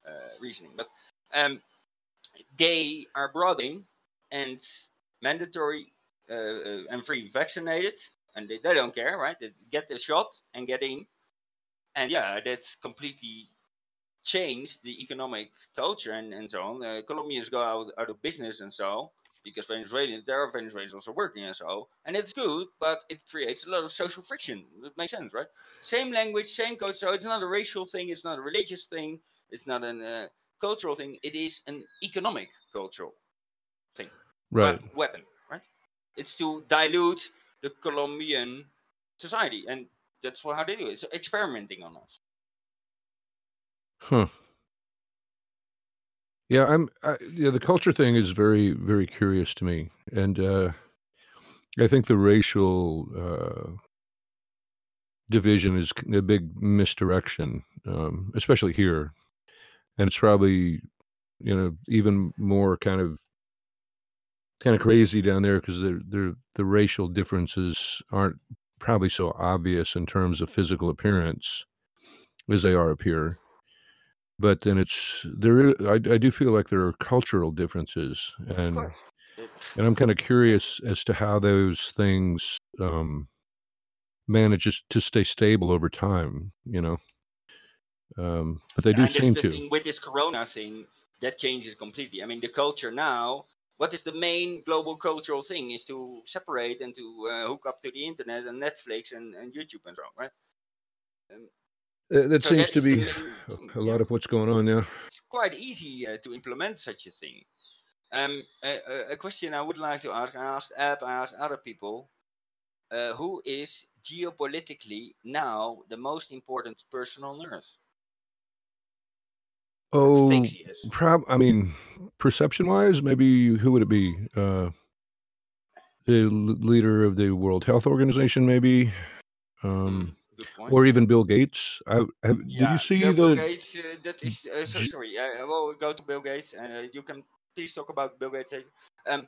uh, reasoning. But um, they are brought in and mandatory uh, uh, and free vaccinated, and they, they don't care, right? They get the shot and get in, and yeah, that's completely changed the economic culture and, and so on. Uh, Colombians go out, out of business and so because Venezuelans, there are Venezuelans also working and so, and it's good, but it creates a lot of social friction. It makes sense, right? Same language, same culture. So it's not a racial thing, it's not a religious thing, it's not a uh, cultural thing. It is an economic cultural thing. Right. Wep- weapon, right? It's to dilute the Colombian society, and that's how they do it. So experimenting on us. Huh. Yeah, I'm. I, yeah, the culture thing is very, very curious to me, and uh, I think the racial uh, division is a big misdirection, um, especially here, and it's probably, you know, even more kind of kind of crazy down there because the the the racial differences aren't probably so obvious in terms of physical appearance as they are up here but then it's there i, I do feel like there are cultural differences and. And i'm kind of curious as to how those things um manage to stay stable over time you know? Um but they do and seem the to. with this corona thing that changes completely. I mean the culture now what is the main global cultural thing is to separate and to uh, hook up to the internet and netflix and, and youtube and so on right? Um, Uh, that so seems that to be a- lot of what's going on now it's quite easy uh, to implement such a thing. Um, a, a- question i would like to ask i asked Ab, i asked other people uh, who is geopolitically now the most important person on earth? Oh prob i mean perception wise maybe who would it be? Uh the leader of the world health organization maybe? Um point or even bill gates I, have, did Yeah, you see Bill, Bill the Gates. Uh, that is uh, so sorry. I, I will go to Bill Gates, and uh, you can please talk about Bill Gates later. Um,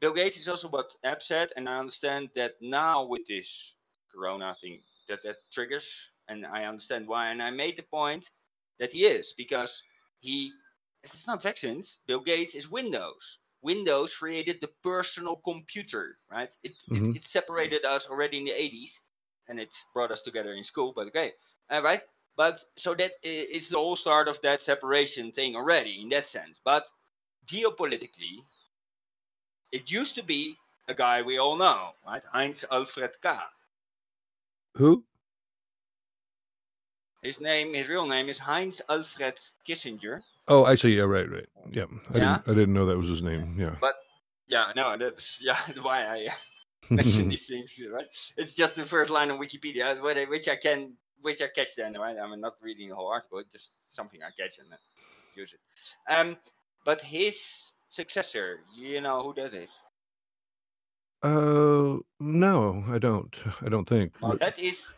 Bill Gates is also what Ab said, and I understand that now with this Corona thing, that that triggers, and I understand why. And I made the point that he is because he. It's not vaccines. Bill Gates is Windows. Windows created the personal computer, right? It, Mhm. it, it separated us already in the 80s, and it brought us together in school. But okay, all right. But so that is the whole start of that separation thing already in that sense. But geopolitically, it used to be a guy we all know, right? Heinz Alfred K. who His name, his real name is Heinz Alfred Kissinger. oh i see yeah right right yeah i Yeah. didn't i didn't know that was his name yeah But yeah, no, that's yeah why I mention these things, right? It's just the first line on Wikipedia, which I can, which I catch then, right? I'm not reading the whole article, just something I catch and use it. Um, but his successor, you know who that is? uh no i don't i don't think Well, that is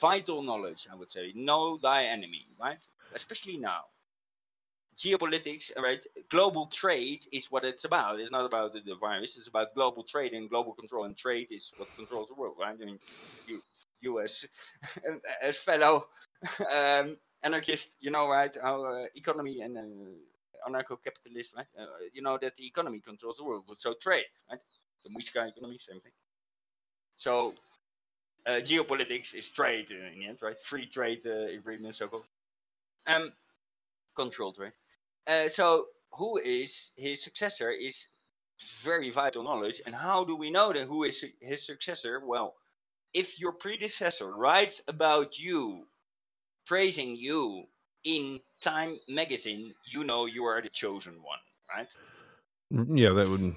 vital knowledge, I would say. Know thy enemy, right? Especially now. Geopolitics, right? Global trade is what it's about. It's not about the, virus. It's about global trade and global control. And trade is what controls the world, right? I mean, you, as, fellow um, anarchist, you know, right? Our uh, economy and uh, anarcho-capitalist, right? Uh, you know that the economy controls the world. So trade, right? The Muisca economy, same thing. So uh, geopolitics is trade uh, in the end, right? Free trade uh, agreement, so called. Um, control trade. Uh, so who is his successor is very vital knowledge. And how do we know that who is his successor? Well, if your predecessor writes about you, praising you in Time magazine, you know you are the chosen one, right? Yeah that would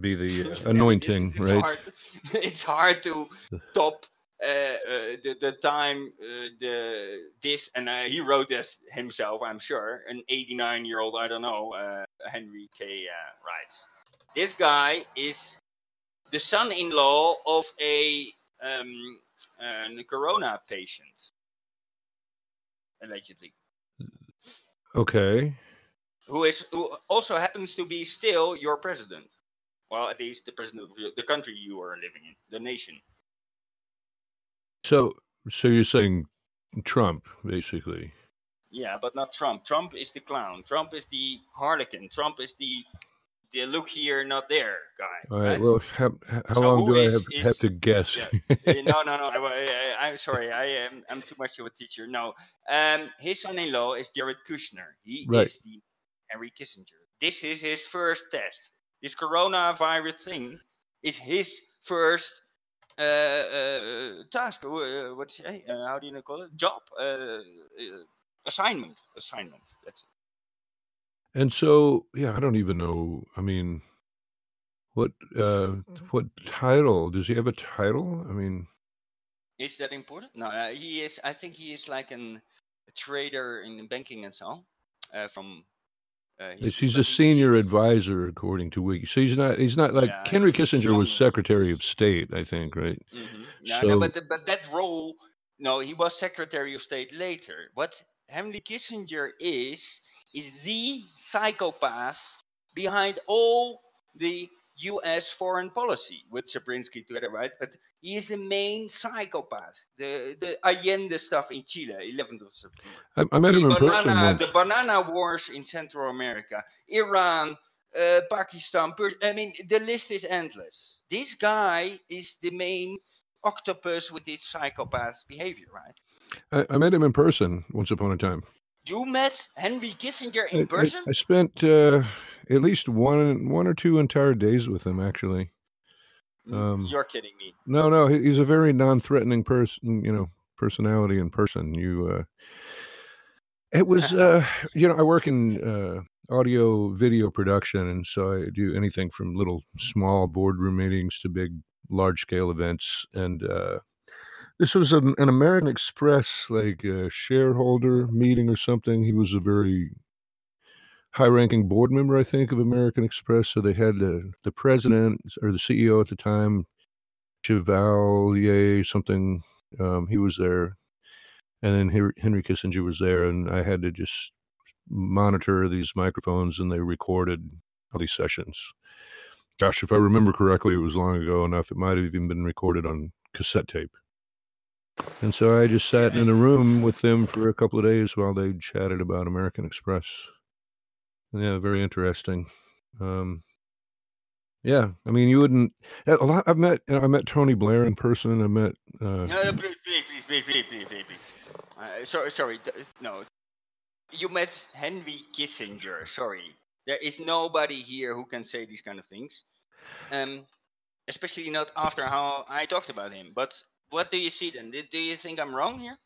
be the uh, anointing it's right Hard, it's hard to top the the time uh, the this and uh, he wrote this himself. I'm sure an 89 year old I don't know uh, Henry K. Uh, writes. This guy is the son-in-law of a um, uh, corona patient, allegedly, okay who is who also happens to be still your president. Well, at least the president of the country you are living in, the nation. So so you're saying Trump, basically. Yeah, but not Trump. Trump is the clown. Trump is the harlequin. Trump is the the look here, not there guy. All right. Well, how, how So long do I is- have, have is- to guess? Yeah. No, no, no. I, I, am sorry. I am. I'm too much of a teacher. No. Um, his son-in-law is Jared Kushner. He Right. is the Henry Kissinger. This is his first test. This coronavirus thing is his first task. Uh, what do you say? Uh, how do you call it? Job. Uh, uh, assignment. Assignment. That's it. And so, yeah, I don't even know. I mean, what uh what title does he have a title? I mean, Is that important? No, uh, he is. I think he is like an, a trader in banking and so on. Uh, from uh, he's, a senior advisor according to Wiki. So he's not he's not like Yeah, Henry Kissinger was. Secretary of State, I think, right? Mhm. No, so no, but the- but that role, no, he was Secretary of State later. What Henry Kissinger is is the psychopath behind all the U.S. foreign policy with Brzezinski together, right? But he is the main psychopath. The the Allende stuff in Chile, 11th of September. I, I met him the in person once. the banana wars in Central America, Iran, uh, Pakistan. I mean, the list is endless. This guy is the main octopus with his psychopath behavior, right? I, I met him in person once upon a time. You met Henry Kissinger in I- person? I, spent uh, at least one one or two entire days with him, actually. Um, You're kidding me. No, no, he's a very non-threatening person, you know, personality in person. You, uh, it was, uh, you know, I work in uh, audio video production, and so I do anything from little small boardroom meetings to big, large-scale events. And uh, this was an, an American Express like uh, shareholder meeting or something. He was a very high-ranking board member, I think, of American Express. So they had the the president or the CEO at the time, Chevalier something. Um, he was there, and then Henry, Henry Kissinger was there, and I had to just monitor these microphones, and they recorded all these sessions. Gosh, if I remember correctly, it was long ago enough. It might have even been recorded on cassette tape. And so I just sat in a room with them for a couple of days while they chatted about American Express yeah very interesting. Um yeah i mean you wouldn't a lot i've met i met tony blair in person i met uh no, please please please please please please, please. Uh, sorry sorry no. You met henry kissinger sorry. There is nobody here who can say these kind of things um especially not after how i talked about him but what do you see then? Do you think i'm wrong here?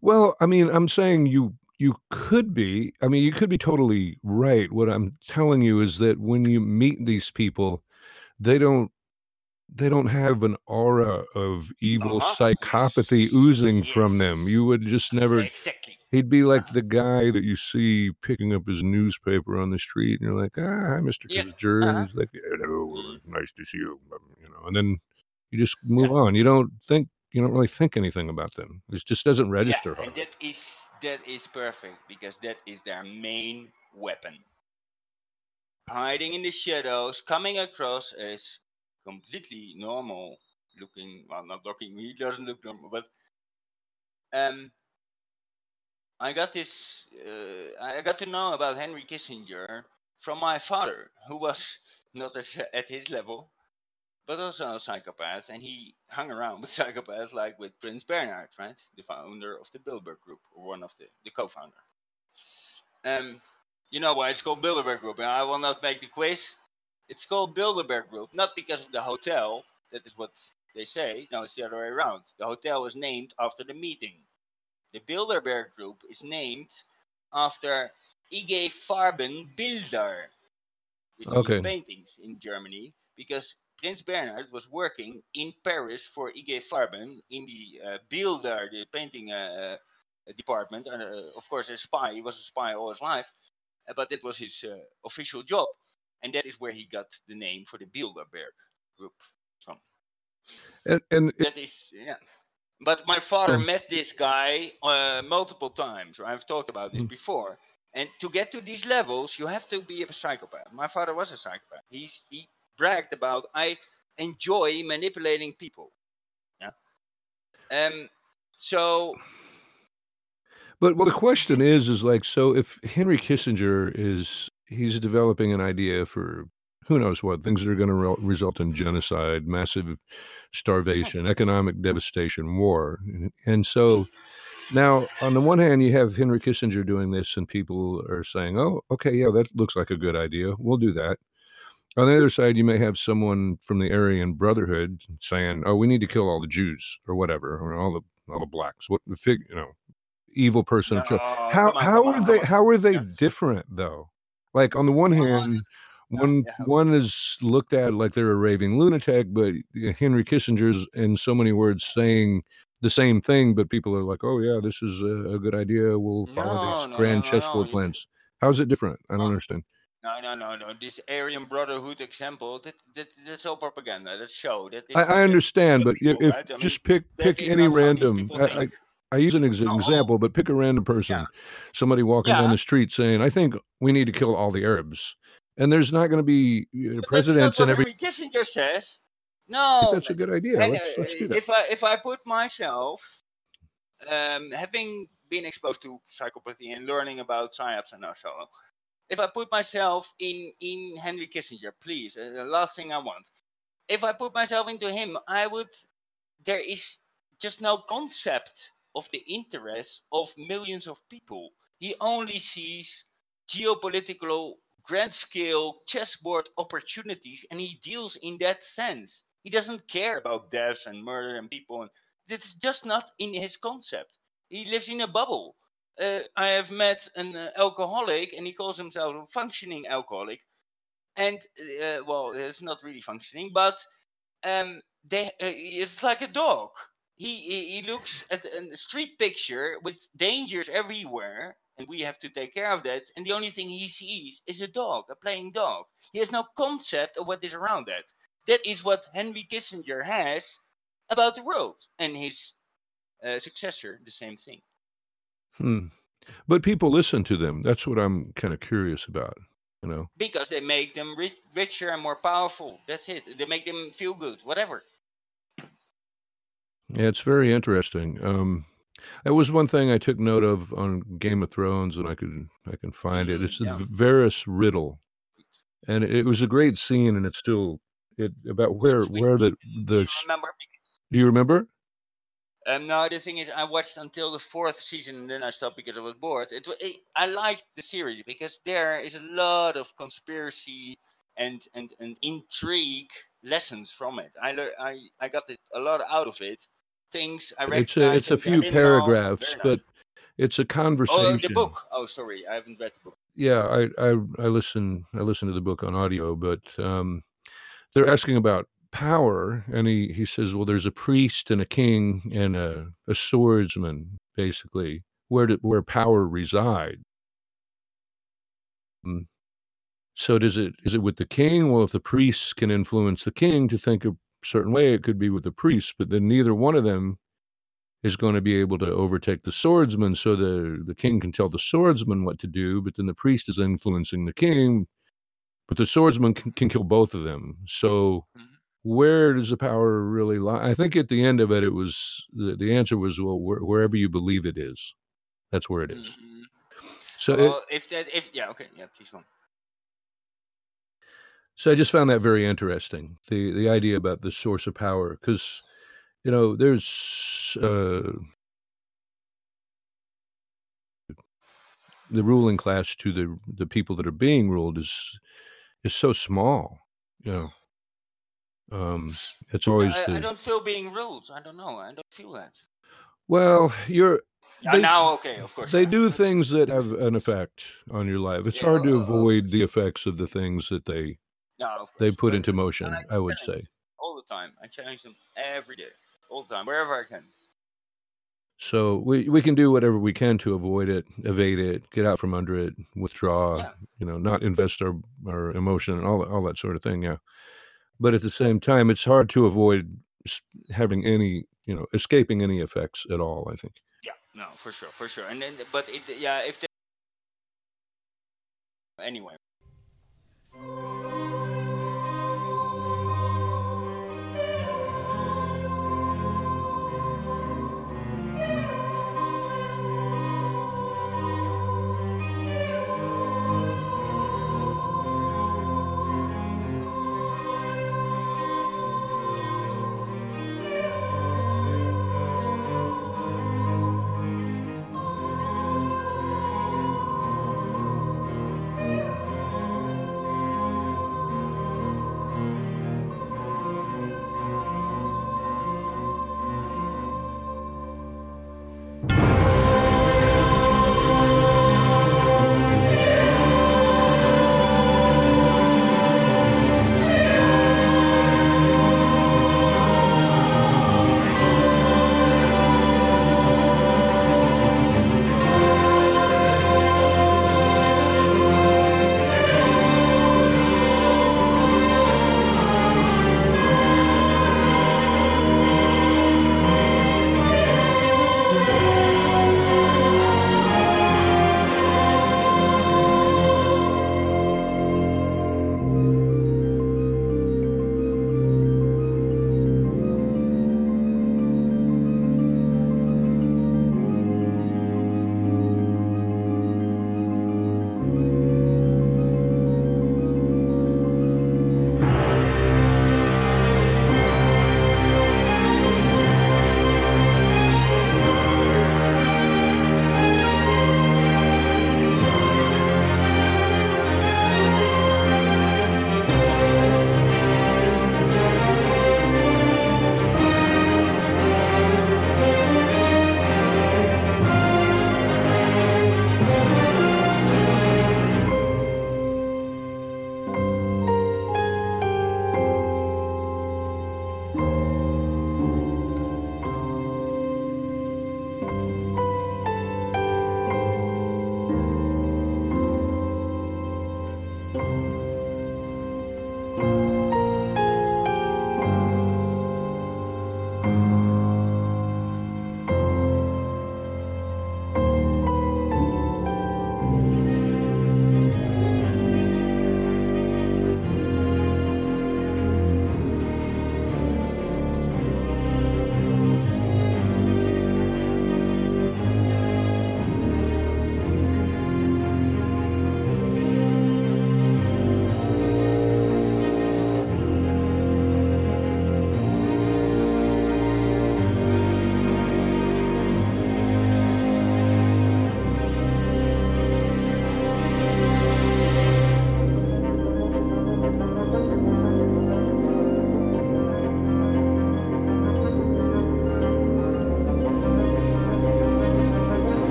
Well i mean i'm saying you you could be. I mean, you could be totally right. What I'm telling you is that when you meet these people, they don't they don't have an aura of evil Uh-huh. psychopathy oozing from them. You would just never. Exactly. He'd be like the guy that you see picking up his newspaper on the street, and you're like, "Ah, hi, Mister Yeah, Kissinger." uh-huh. He's like, "Hello, uh, nice to see you," um, you know. And then you just move on. You don't think. You don't really think anything about them. It just doesn't register. Yeah, and that is that is perfect because that is their main weapon. Hiding in the shadows, coming across as completely normal looking. Well, not looking. He doesn't look normal, but um, I got this. Uh, I got to know about Henry Kissinger from my father, who was not as, at his level, but also a psychopath, and he hung around with psychopaths like with Prince Bernhard, right, the founder of the Bilderberg Group, or one of the the co-founder. Um, you know why it's called Bilderberg Group, and I will not make the quiz. It's called Bilderberg Group, not because of the hotel. That is what they say. No, it's the other way around. The hotel was named after the meeting. The Bilderberg Group is named after IG Farben Bilder, which Okay. means paintings in Germany, because Prince Bernhard was working in Paris for IG Farben in the uh, Bilder, the painting uh, uh, department. And uh, of course, a spy. He was a spy all his life, uh, but it was his uh, official job, and that is where he got the name for the Bilderberg Group from. And, and That is yeah. But my father Um, met this guy uh, multiple times. I've talked about this Mm. before. And to get to these levels, you have to be a psychopath. My father was a psychopath. He's he bragged about I enjoy manipulating people. Yeah. Um. So But well, the question is, is like, so if Henry Kissinger is he's developing an idea for who knows what things that are going to re- result in genocide, massive starvation, economic devastation, war, and, and so now on the one hand you have Henry Kissinger doing this, and people are saying, "Oh, okay, yeah, that looks like a good idea. We'll do that." On the other side, you may have someone from the Aryan Brotherhood saying, "Oh, we need to kill all the Jews or whatever, or all the all the blacks." What the fig, you know, evil person. No, come How on, how are on, they how are they Yeah. different though? Like on the one hand, one yeah. one is looked at like they're a raving lunatic, but Henry Kissinger's in so many words saying the same thing, but people are like, "Oh yeah, this is a, a good idea. We'll follow No, these no, grand chessboard plans." How's it different? I don't understand. No, no, no, no. This Aryan Brotherhood example, that, that that's all propaganda. That's show. That is, I, I understand, but if, people, if right? I mean, just pick pick any not how these random. I, I. Use an ex- example, but pick a random person, somebody walking down the street saying, "I think we need to kill all the Arabs," and there's not going to be uh, But presidents and every. Kissinger says. No, that's a good idea. And, Let's let's do uh, that. If I if I put myself, um, having been exposed to psychopathy and learning about psyops and so on, if I put myself in in Henry Kissinger, please, uh, the last thing I want, if I put myself into him, I would. There is just no concept of the interest of millions of people. He only sees geopolitical grand scale chessboard opportunities and he deals in that sense. He doesn't care about deaths and murder and people. And it's just not in his concept. He lives in a bubble. Uh, I have met an uh, alcoholic and he calls himself a functioning alcoholic. And, uh, well, it's not really functioning, but um, they, it's like a dog. He, he, he looks at a street picture with dangers everywhere, and we have to take care of that. And the only thing he sees is a dog, a playing dog. He has no concept of what is around that. That is what Henry Kissinger has about the world, and his successor, the same thing. Hmm. But people listen to them. That's what I'm kind of curious about. You know. Because they make them rich, richer and more powerful. That's it. They make them feel good, whatever. Yeah, it's very interesting. Um, that was one thing I took note of on Game of Thrones, and I could I can find it. It's the Varys riddle, and it, it was a great scene, and it's still it about where where the the. Do you remember? Um, no, the thing is, I watched until the fourth season, and then I stopped because I was bored. It, it I liked the series because there is a lot of conspiracy and and, and intrigue lessons from it. I lear- I I got it, a lot out of it. Things I It's a, it's a few paragraphs, but it's a conversation. oh, the book. Oh, sorry, I haven't read the book. Yeah, I I I listen I listen to the book on audio, but um, they're asking about power, and he he says, well, there's a priest and a king and a a swordsman, basically, where do, where power reside. Mm. So does it is it with the king? Well, if the priests can influence the king to think a certain way, it could be with the priests, but then neither one of them is going to be able to overtake the swordsman. So the the king can tell the swordsman what to do, but then the priest is influencing the king. But the swordsman can, can kill both of them. So where does the power really lie? I think at the end of it, it was the, the answer was well, where, wherever you believe it is, that's where it is. So it, if that, if yeah, okay, yeah, please go. on. So I just found that very interesting. The the idea about the source of power, because you know, there's uh, the ruling class to the the people that are being ruled is is so small. You know, um, it's always I, I don't feel being ruled. I don't know. I don't feel that. well, you're. Yeah, now, okay, of course. They do things that have an effect on your life. It's Yeah, hard to uh, avoid the effects of the things that they No, they put but- into motion. and I would say. all the time. I challenge them every day, all the time, wherever I can. So we we can do whatever we can to avoid it, evade it, get out from under it, withdraw. You know, not invest our our emotion and all all that sort of thing. Yeah, but at the same time, it's hard to avoid having any you know escaping any effects at all. I think. Yeah, no, for sure, for sure. And then, but it, yeah, if they, anyway.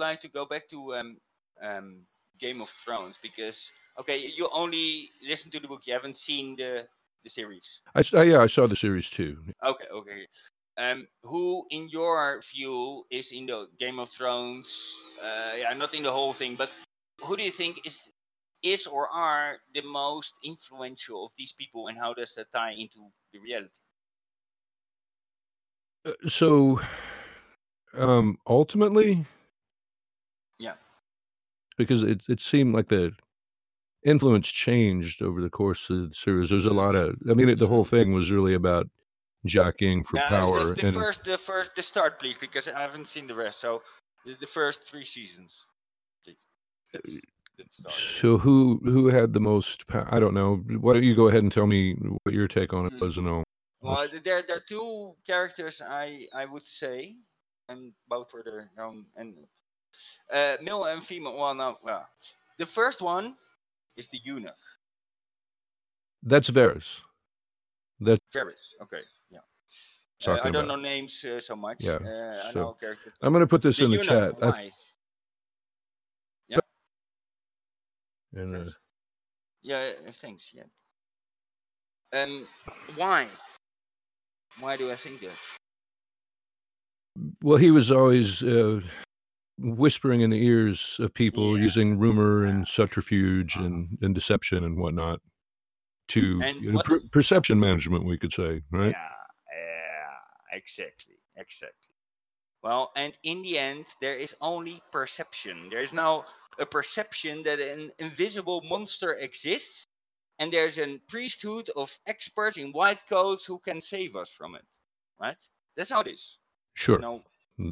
Like to go back to um, um, Game of Thrones because okay, you only listen to the book. You haven't seen the the series. I uh, yeah, I saw the series too. Okay, okay. Um, who, in your view, is in the Game of Thrones? Uh, yeah, not in the whole thing, but who do you think is is or are the most influential of these people, and how does that tie into the reality? Uh, So, um, ultimately. Because it it seemed like the influence changed over the course of the series. There's a lot of, I mean, it, the whole thing was really about jockeying for Yeah, power. the And first, the first, the start, please, because I haven't seen the rest. So, the, the first three seasons. please. That's, that's so, who who had the most? I don't know. Why don't you go ahead and tell me what your take on it Mm. was, and. I'll Well, there, there are two characters I, I would say, and both for their own and uh, male and female. Well, no, well, the first one is the eunuch, That's Varys. That's Varys. Okay, yeah. Uh, I don't about. know names uh, so much. Yeah, Uh, I so know characters. I'm going to put this The in the chat. Yeah. and, uh, Yeah. uh, Thanks. Yeah. Um, why? Why do I think that? well, he was always uh, whispering in the ears of people Yeah. using rumor and subterfuge uh-huh. and, and deception and whatnot to And you know, per- perception management, we could say, right? Yeah, yeah, exactly, exactly. Well, and in the end, there is only perception. There is now a perception that an invisible monster exists, and there's a priesthood of experts in white coats who can save us from it. Right? That's how it is. Sure. Think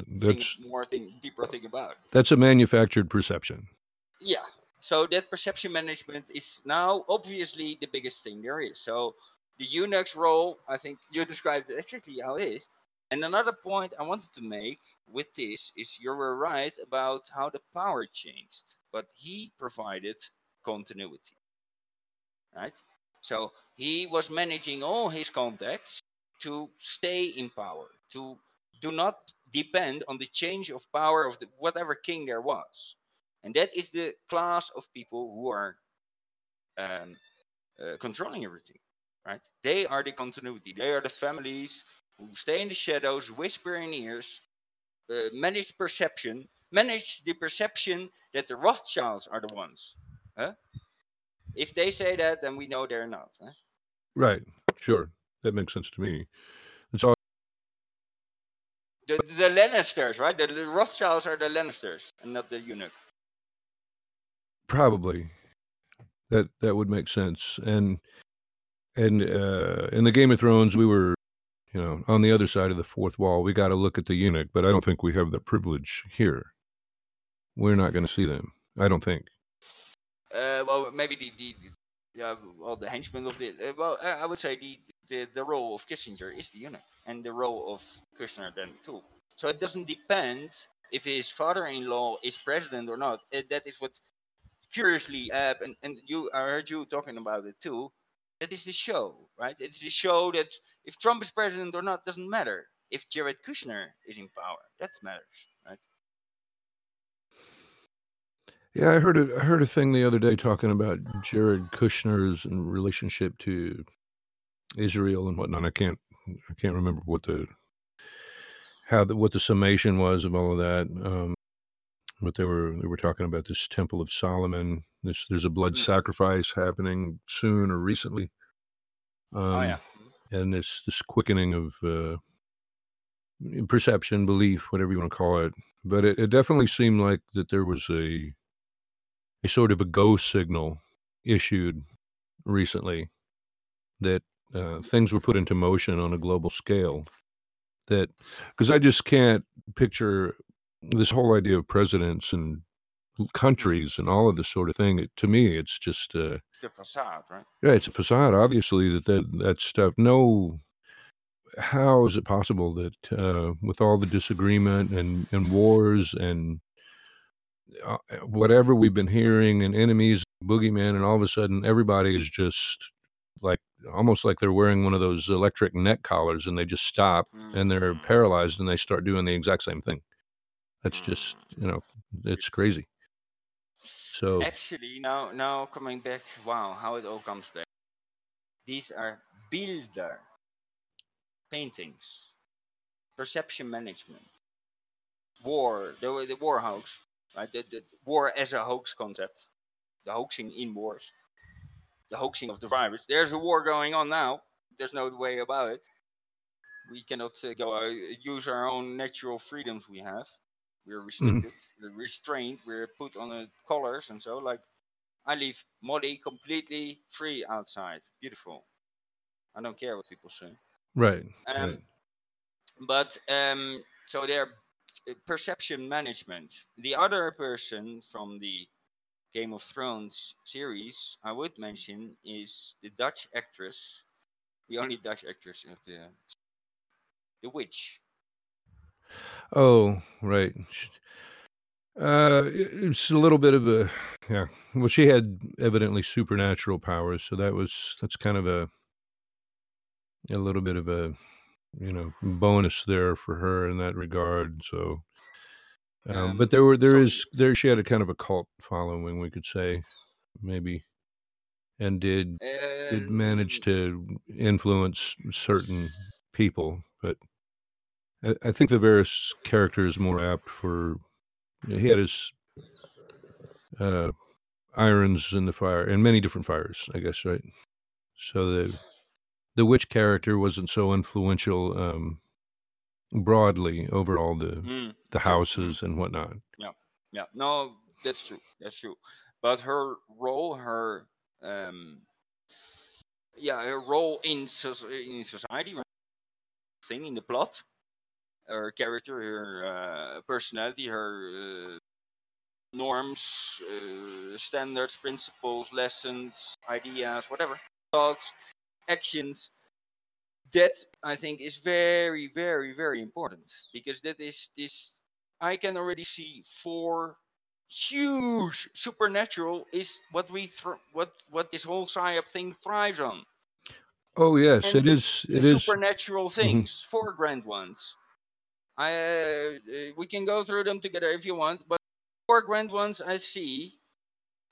That's more thing, deeper thing about. that's a manufactured perception. Yeah. So that perception management is now obviously the biggest thing there is. So the eunuch's role, I think you described exactly how it is. And another point I wanted to make with this is you were right about how the power changed, but he provided continuity. Right? So he was managing all his contacts to stay in power, to do not depend on the change of power of the, whatever king there was and that is the class of people who are um, uh, controlling everything right they are the continuity they are the families who stay in the shadows whisper in ears uh, manage perception manage the perception that the rothschilds are the ones huh? if they say that then we know they're not right? Right. Sure. That makes sense to me. The, the lannisters right the, the rothschilds are the lannisters and not the eunuch probably that that would make sense. And and uh in the Game of Thrones we were you know on the other side of the fourth wall. We got to look at the eunuch, but I don't think we have the privilege here. We're not going to see them. I don't think. Uh, well, maybe the, the, yeah, well, the henchmen of the uh, well, I would say the, the the role of Kissinger is the eunuch, and the role of Kushner then too. So it doesn't depend if his father-in-law is president or not. Uh, that is what curiously, uh, and and you I heard you talking about it too. That is the show, right? It's the show that if Trump is president or not doesn't matter. If Jared Kushner is in power, that matters, right? Yeah, I heard a I heard a thing the other day talking about Jared Kushner's relationship to Israel and whatnot. I can't I can't remember what the how the what the summation was of all of that. Um, but they were they were talking about this Temple of Solomon. This there's a blood sacrifice happening soon or recently. Um, oh yeah. and this this quickening of uh, perception, belief, whatever you want to call it. But it, it definitely seemed like that there was a a sort of a go signal issued recently that uh, things were put into motion on a global scale. That because I just can't picture this whole idea of presidents and countries and all of this sort of thing. It, to me, it's just uh, It's the facade, right? yeah, it's a facade. Obviously, that that that stuff. No, how is it possible that uh, with all the disagreement and and wars and uh, whatever we've been hearing and enemies, boogeyman, and all of a sudden everybody is just like almost like they're wearing one of those electric neck collars and they just stop and they're Mm. paralyzed and they start doing the exact same thing. That's just you know, it's crazy. So Actually, now now coming back, wow, how it all comes back. These are Bilder, paintings, perception management, war, the, the war hoax, right? The, the war as a hoax concept, the hoaxing in wars, the hoaxing of the virus. There's a war going on now. There's no way about it. We cannot uh, go uh, use our own natural freedoms we have. We're restricted, we're restrained, we're put on a collars and so. Like, I leave Molly completely free outside. Beautiful. I don't care what people say. right, Um, right. but um, so they're uh, perception management. The other person from the Game of Thrones series I would mention is the Dutch actress, the only Dutch actress of the the witch. Oh, right. Uh, it's a little bit of a yeah. Well, she had evidently supernatural powers, so that was that's kind of a a little bit of a you know bonus there for her in that regard. So, um, Um, but there were there so is there she had a kind of a cult following, we could say, maybe, and did did manage to influence certain people, but I, I think the Varys character is more apt for he had his uh, irons in the fire and many different fires, I guess, right? So the the witch character wasn't so influential um, broadly over all the mm, the true. Mm, houses and whatnot. yeah, yeah. No, that's true. That's true. But her role, her um, yeah, her role in soc- in society, thing in the plot, her character, her uh, personality, her uh, norms, uh, standards, principles, lessons, ideas, whatever, thoughts, actions. That I think is very, very, very important because that is this. I can already see four huge supernatural is what we thr- what what this whole psyop thing thrives on Oh yes, and it is it is supernatural mhm. things, four grand ones. I uh, we can go through them together if you want, but four grand ones I see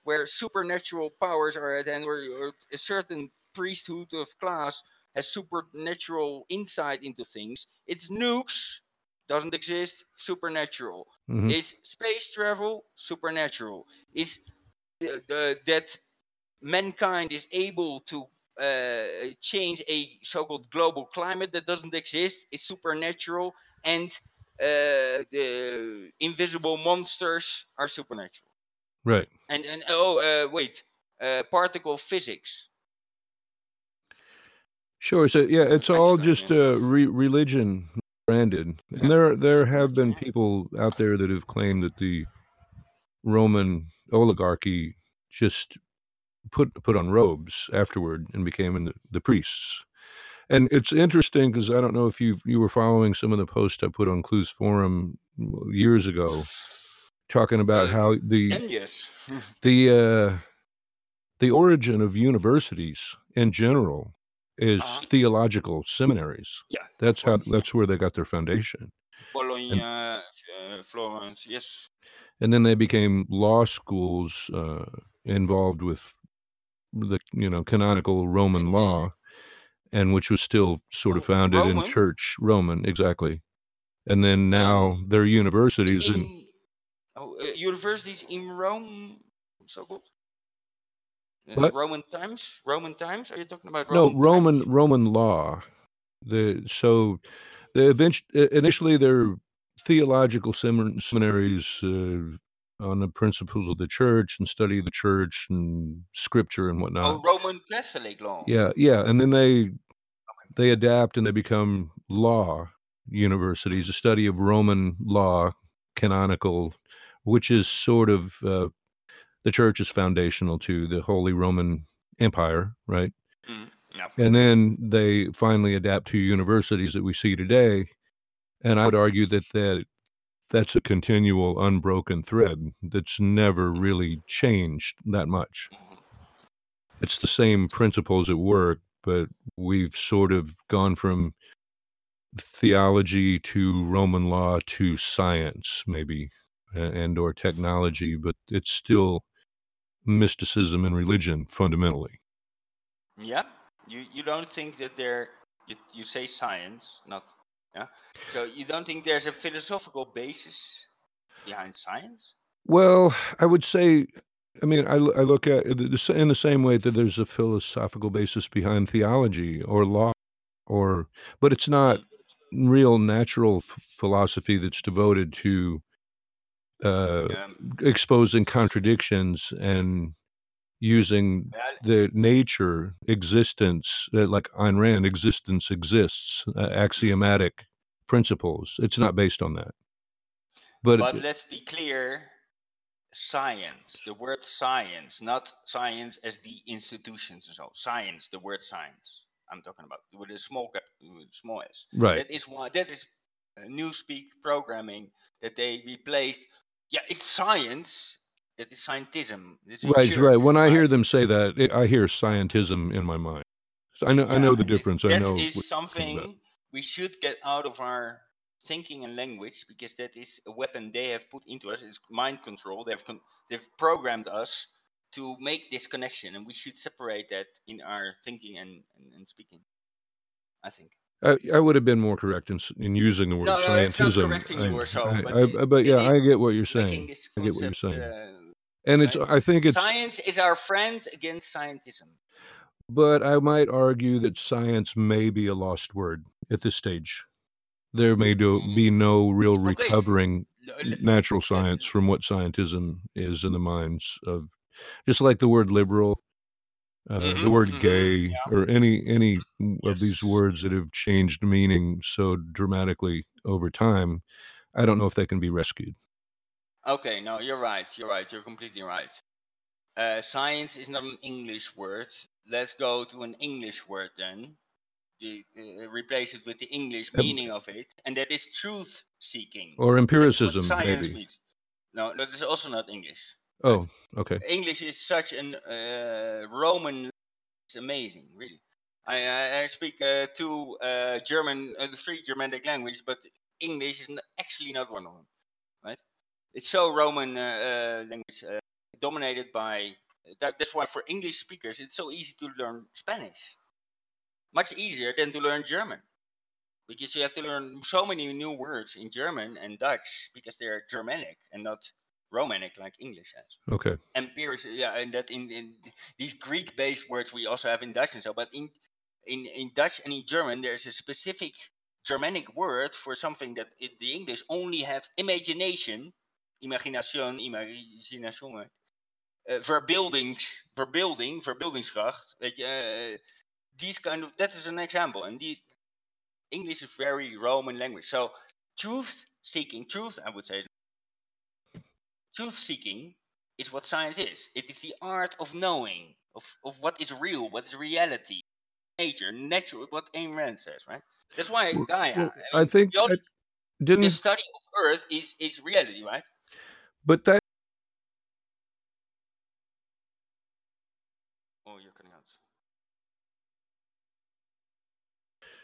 where supernatural powers are at, and where a certain priesthood of class has supernatural insight into things. It's nukes, doesn't exist, supernatural. Mhm. Is space travel supernatural? Is the, the, that mankind is able to uh, change a so-called global climate that doesn't exist is supernatural and uh, the invisible monsters are supernatural Right. and and oh uh, wait uh, particle physics Sure. So yeah, it's all just uh, re- religion branded, Yeah. and there there have been people out there that have claimed that the Roman oligarchy just put put on robes afterward and became the, the priests. And it's interesting because I don't know if you you were following some of the posts I put on Clues Forum years ago, talking about Uh, how the years. the uh, the origin of universities in general is Uh-huh. theological seminaries. Yeah, That's how that's where they got their foundation. Bologna, uh, Florence, yes. and then they became law schools uh, involved with the you know canonical Roman law, and which was still sort of founded in church Roman exactly, and then now they're universities and In oh, uh, universities in Rome, so called. Uh, What? Roman times? Roman times? Are you talking about no Roman? Roman Roman law. The so the event, initially they're theological semin- seminaries uh, on the principles of the church and study the church and scripture and whatnot. Oh, Roman Catholic law. Yeah, yeah, and then they they adapt and they become law universities, a study of Roman law, canonical, which is sort of uh, the church is foundational to the Holy Roman Empire, right? Mm. And then they finally adapt to universities that we see today, and I would argue that that that's a continual unbroken thread that's never really changed that much. It's the same principles at work, but we've sort of gone from theology to Roman law to science, maybe, and or technology, but it's still mysticism and religion fundamentally. Yeah, you you don't think that there you, you say science, not yeah. So you don't think there's a philosophical basis behind science? Well, I would say, I mean, I, I look at it the in the same way that there's a philosophical basis behind theology or law, or, but it's not real natural philosophy that's devoted to uh, Um, exposing contradictions and using the nature existence uh, like Ayn Rand existence exists uh, axiomatic principles it's not based on that but, But let's be clear science, the word science, not science as the institutions and so science, the word science. I'm talking about with a small cap, with small s. Right. That is one. That is uh, newspeak programming that they replaced. Yeah, it's science. That is scientism. It's right right when i hear them say that it- i hear scientism in my mind so i know i know the and it- difference i know is what you're talking about. something we should get out of our thinking and language because that is a weapon they have put into us. It's mind control. They've con- they've programmed us to make this connection, and we should separate that in our thinking and, and, and speaking. I think. I, I would have been more correct in, in using the word No, no, scientism. correcting I, you or so, I- but I- but yeah, I get what you're saying. I get what you're saying. uh, and it's right? I think it's science is our friend against scientism. but I might argue that science may be a lost word at this stage. There may do, be no real Completely. recovering L- n- l- natural science from what scientism is in the minds of just like the word liberal uh, the Mhm, word mhm, gay or any any of these words that have changed meaning so dramatically over time i don't know if they can be rescued Okay, no, you're right. You're right. You're completely right. Uh, science is not an English word. Let's go to an English word then. The, uh, replace it with the English Um, meaning of it, and that is truth seeking. or empiricism science maybe means. No, that is also not English. Oh okay English is such an uh, Roman. It's amazing, really. I I, I speak uh, two uh, German, uh, three Germanic languages, but English is actually not one of them, right? It's so Roman uh, uh, language uh, dominated by. That, that's why for English speakers it's so easy to learn Spanish, much easier than to learn German, because you have to learn so many new words in German and Dutch because they're Germanic and not Romanic like English has. Okay. Empiricism yeah and that in, in these greek based words we also have in dutch and so but in in in dutch and in german there's a specific germanic word for something that in the english only have imagination imagination imagination uh, verbeelding verbeelding verbeeldingskracht weet je uh, these kind of that is an example and the english is very roman language. So truth seeking truth i would say truth seeking is what science is. It is the art of knowing, of, of what is real, what is reality, nature, natural, what Ayn Rand says, right? That's why Well- Gaia, well, I, I think the, only- I didn't the study of Earth is, is reality, right? but that Oh, you're cutting out.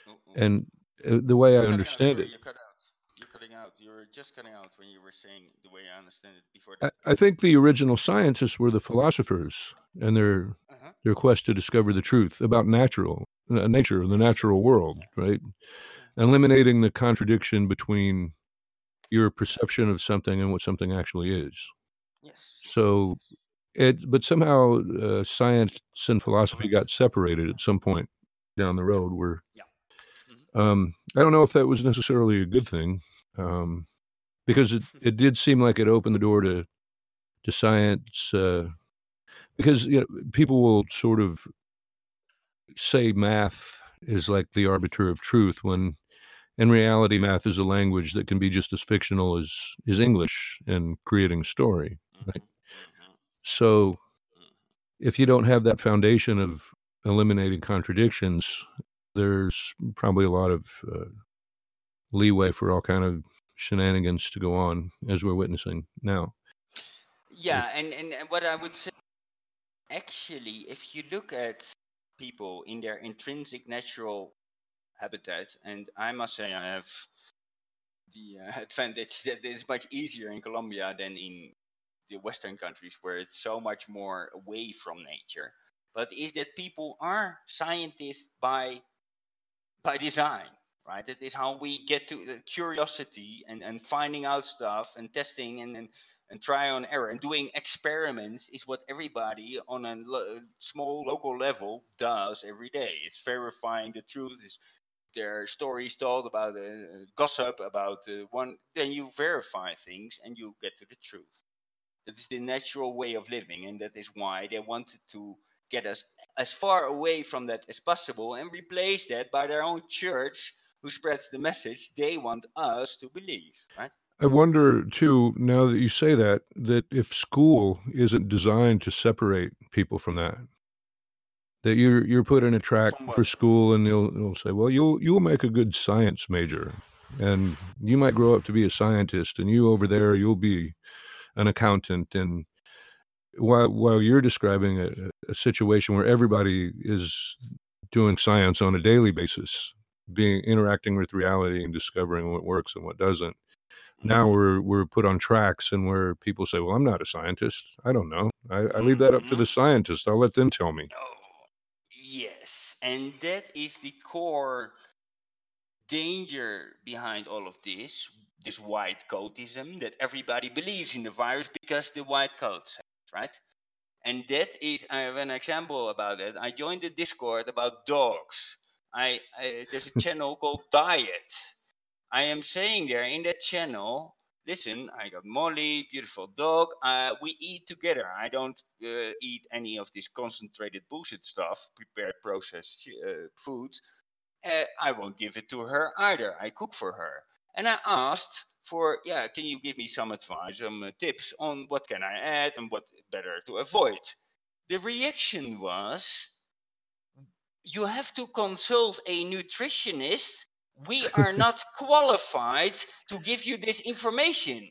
Oh, oh. and uh, the way i out, understand it You're cut out. You're cutting out. You were just cutting out when you were saying the way I understand it before. I, That. I think the original scientists were the philosophers and their Uh-huh. their quest to discover the truth about natural uh, nature the natural world right eliminating the contradiction between your perception of something and what something actually is Yes. so it but somehow uh, science and philosophy got separated at some point down the road where Yeah. um i don't know if that was necessarily a good thing um because it, it did seem like it opened the door to to science uh because you know people will sort of say math is like the arbiter of truth when in reality math is a language that can be just as fictional as is english in creating story right? So if you don't have that foundation of eliminating contradictions there's probably a lot of uh, leeway for all kind of shenanigans to go on as we're witnessing now Yeah, and, and what I would say, actually, if you look at people in their intrinsic natural habitat. And I must say, I have the uh, advantage that it's much easier in Colombia than in the Western countries where it's so much more away from nature. But is that people are scientists by by design, right? That is how we get to the curiosity and, and finding out stuff and testing and, and and try on error and doing experiments is what everybody on a lo- small local level does every day. It's verifying the truth. Is there are stories told about uh, gossip about uh, one? Then you verify things and you get to the truth. That is the natural way of living, and that is why they wanted to get us as far away from that as possible and replace that by their own church who spreads the message they want us to believe, right? I wonder too, now that you say that, that if school isn't designed to separate people from that, that you're you're put in a track From for school and they'll they'll say, well, you'll you'll make a good science major, and you might grow up to be a scientist, and you over there you'll be an accountant, and while while you're describing a, a situation where everybody is doing science on a daily basis, being interacting with reality and discovering what works and what doesn't. Now mm-hmm. we're we're put on tracks and where people say well i'm not a scientist. I don't know. I, I leave that up to mm-hmm. the scientists i'll let them tell me. Oh, yes, and that is the core danger behind all of this this white coatism that everybody believes in the virus because the white coat says, right? And that is, I have an example about it. I joined a Discord about dogs. I, I there's a channel called Diet. I am saying there in that channel, listen, I got Molly, beautiful dog. Uh, we eat together. I don't uh, eat any of this concentrated bullshit stuff, prepared processed uh, food. Uh, I won't give it to her either. I cook for her. And I asked for, yeah, can you give me some advice, some uh, tips on what can I add and what better to avoid? The reaction was, you have to consult a nutritionist. We are not qualified to give you this information.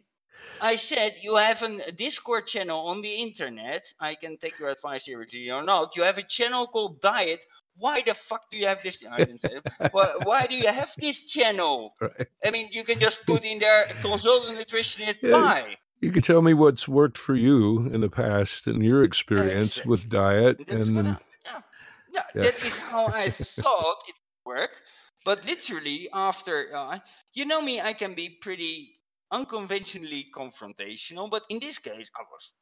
I said, you have a Discord channel on the internet. I can take your advice seriously or not. You have a channel called Diet. Why the fuck do you have this? I didn't say it. Why, why do you have this channel? Right. I mean, you can just put in there consult a nutritionist. Yeah, Why? you can tell me what's worked for you in the past and your experience with diet That's and then I, yeah, that is how I thought it would work. But literally, after uh, you know me, I can be pretty unconventionally confrontational. But in this case, I was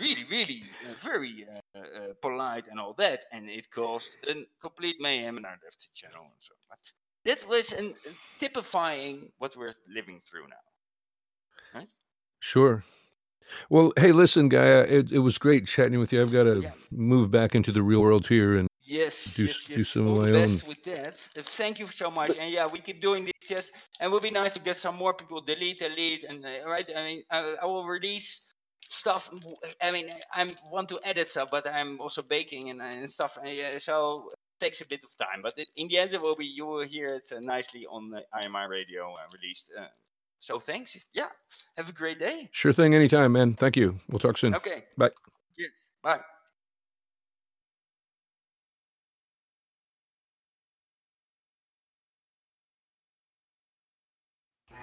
really, really uh, very uh, uh, polite and all that, and it caused a complete mayhem, and I left the channel and so. But that was an, uh, typifying what we're living through now, right? sure well hey listen guy it, it was great chatting with you i've got to Yeah. move back into the real world here and Yes, do yes, do yes. some of All my own best with that. Uh, Thank you so much. And yeah, we keep doing this. Yes, and it would be nice to get some more people. Delete, delete, and uh, right. I mean, I, I will release stuff. i mean, I want to edit stuff, but I'm also baking and, and stuff. And yeah, so it takes a bit of time. But it, in the end, it will be. You will hear it uh, nicely on the IMI radio uh, released. Uh, so thanks. Yeah. Have a great day. sure thing anytime man thank you we'll talk soon Okay. bye Cheers. Bye.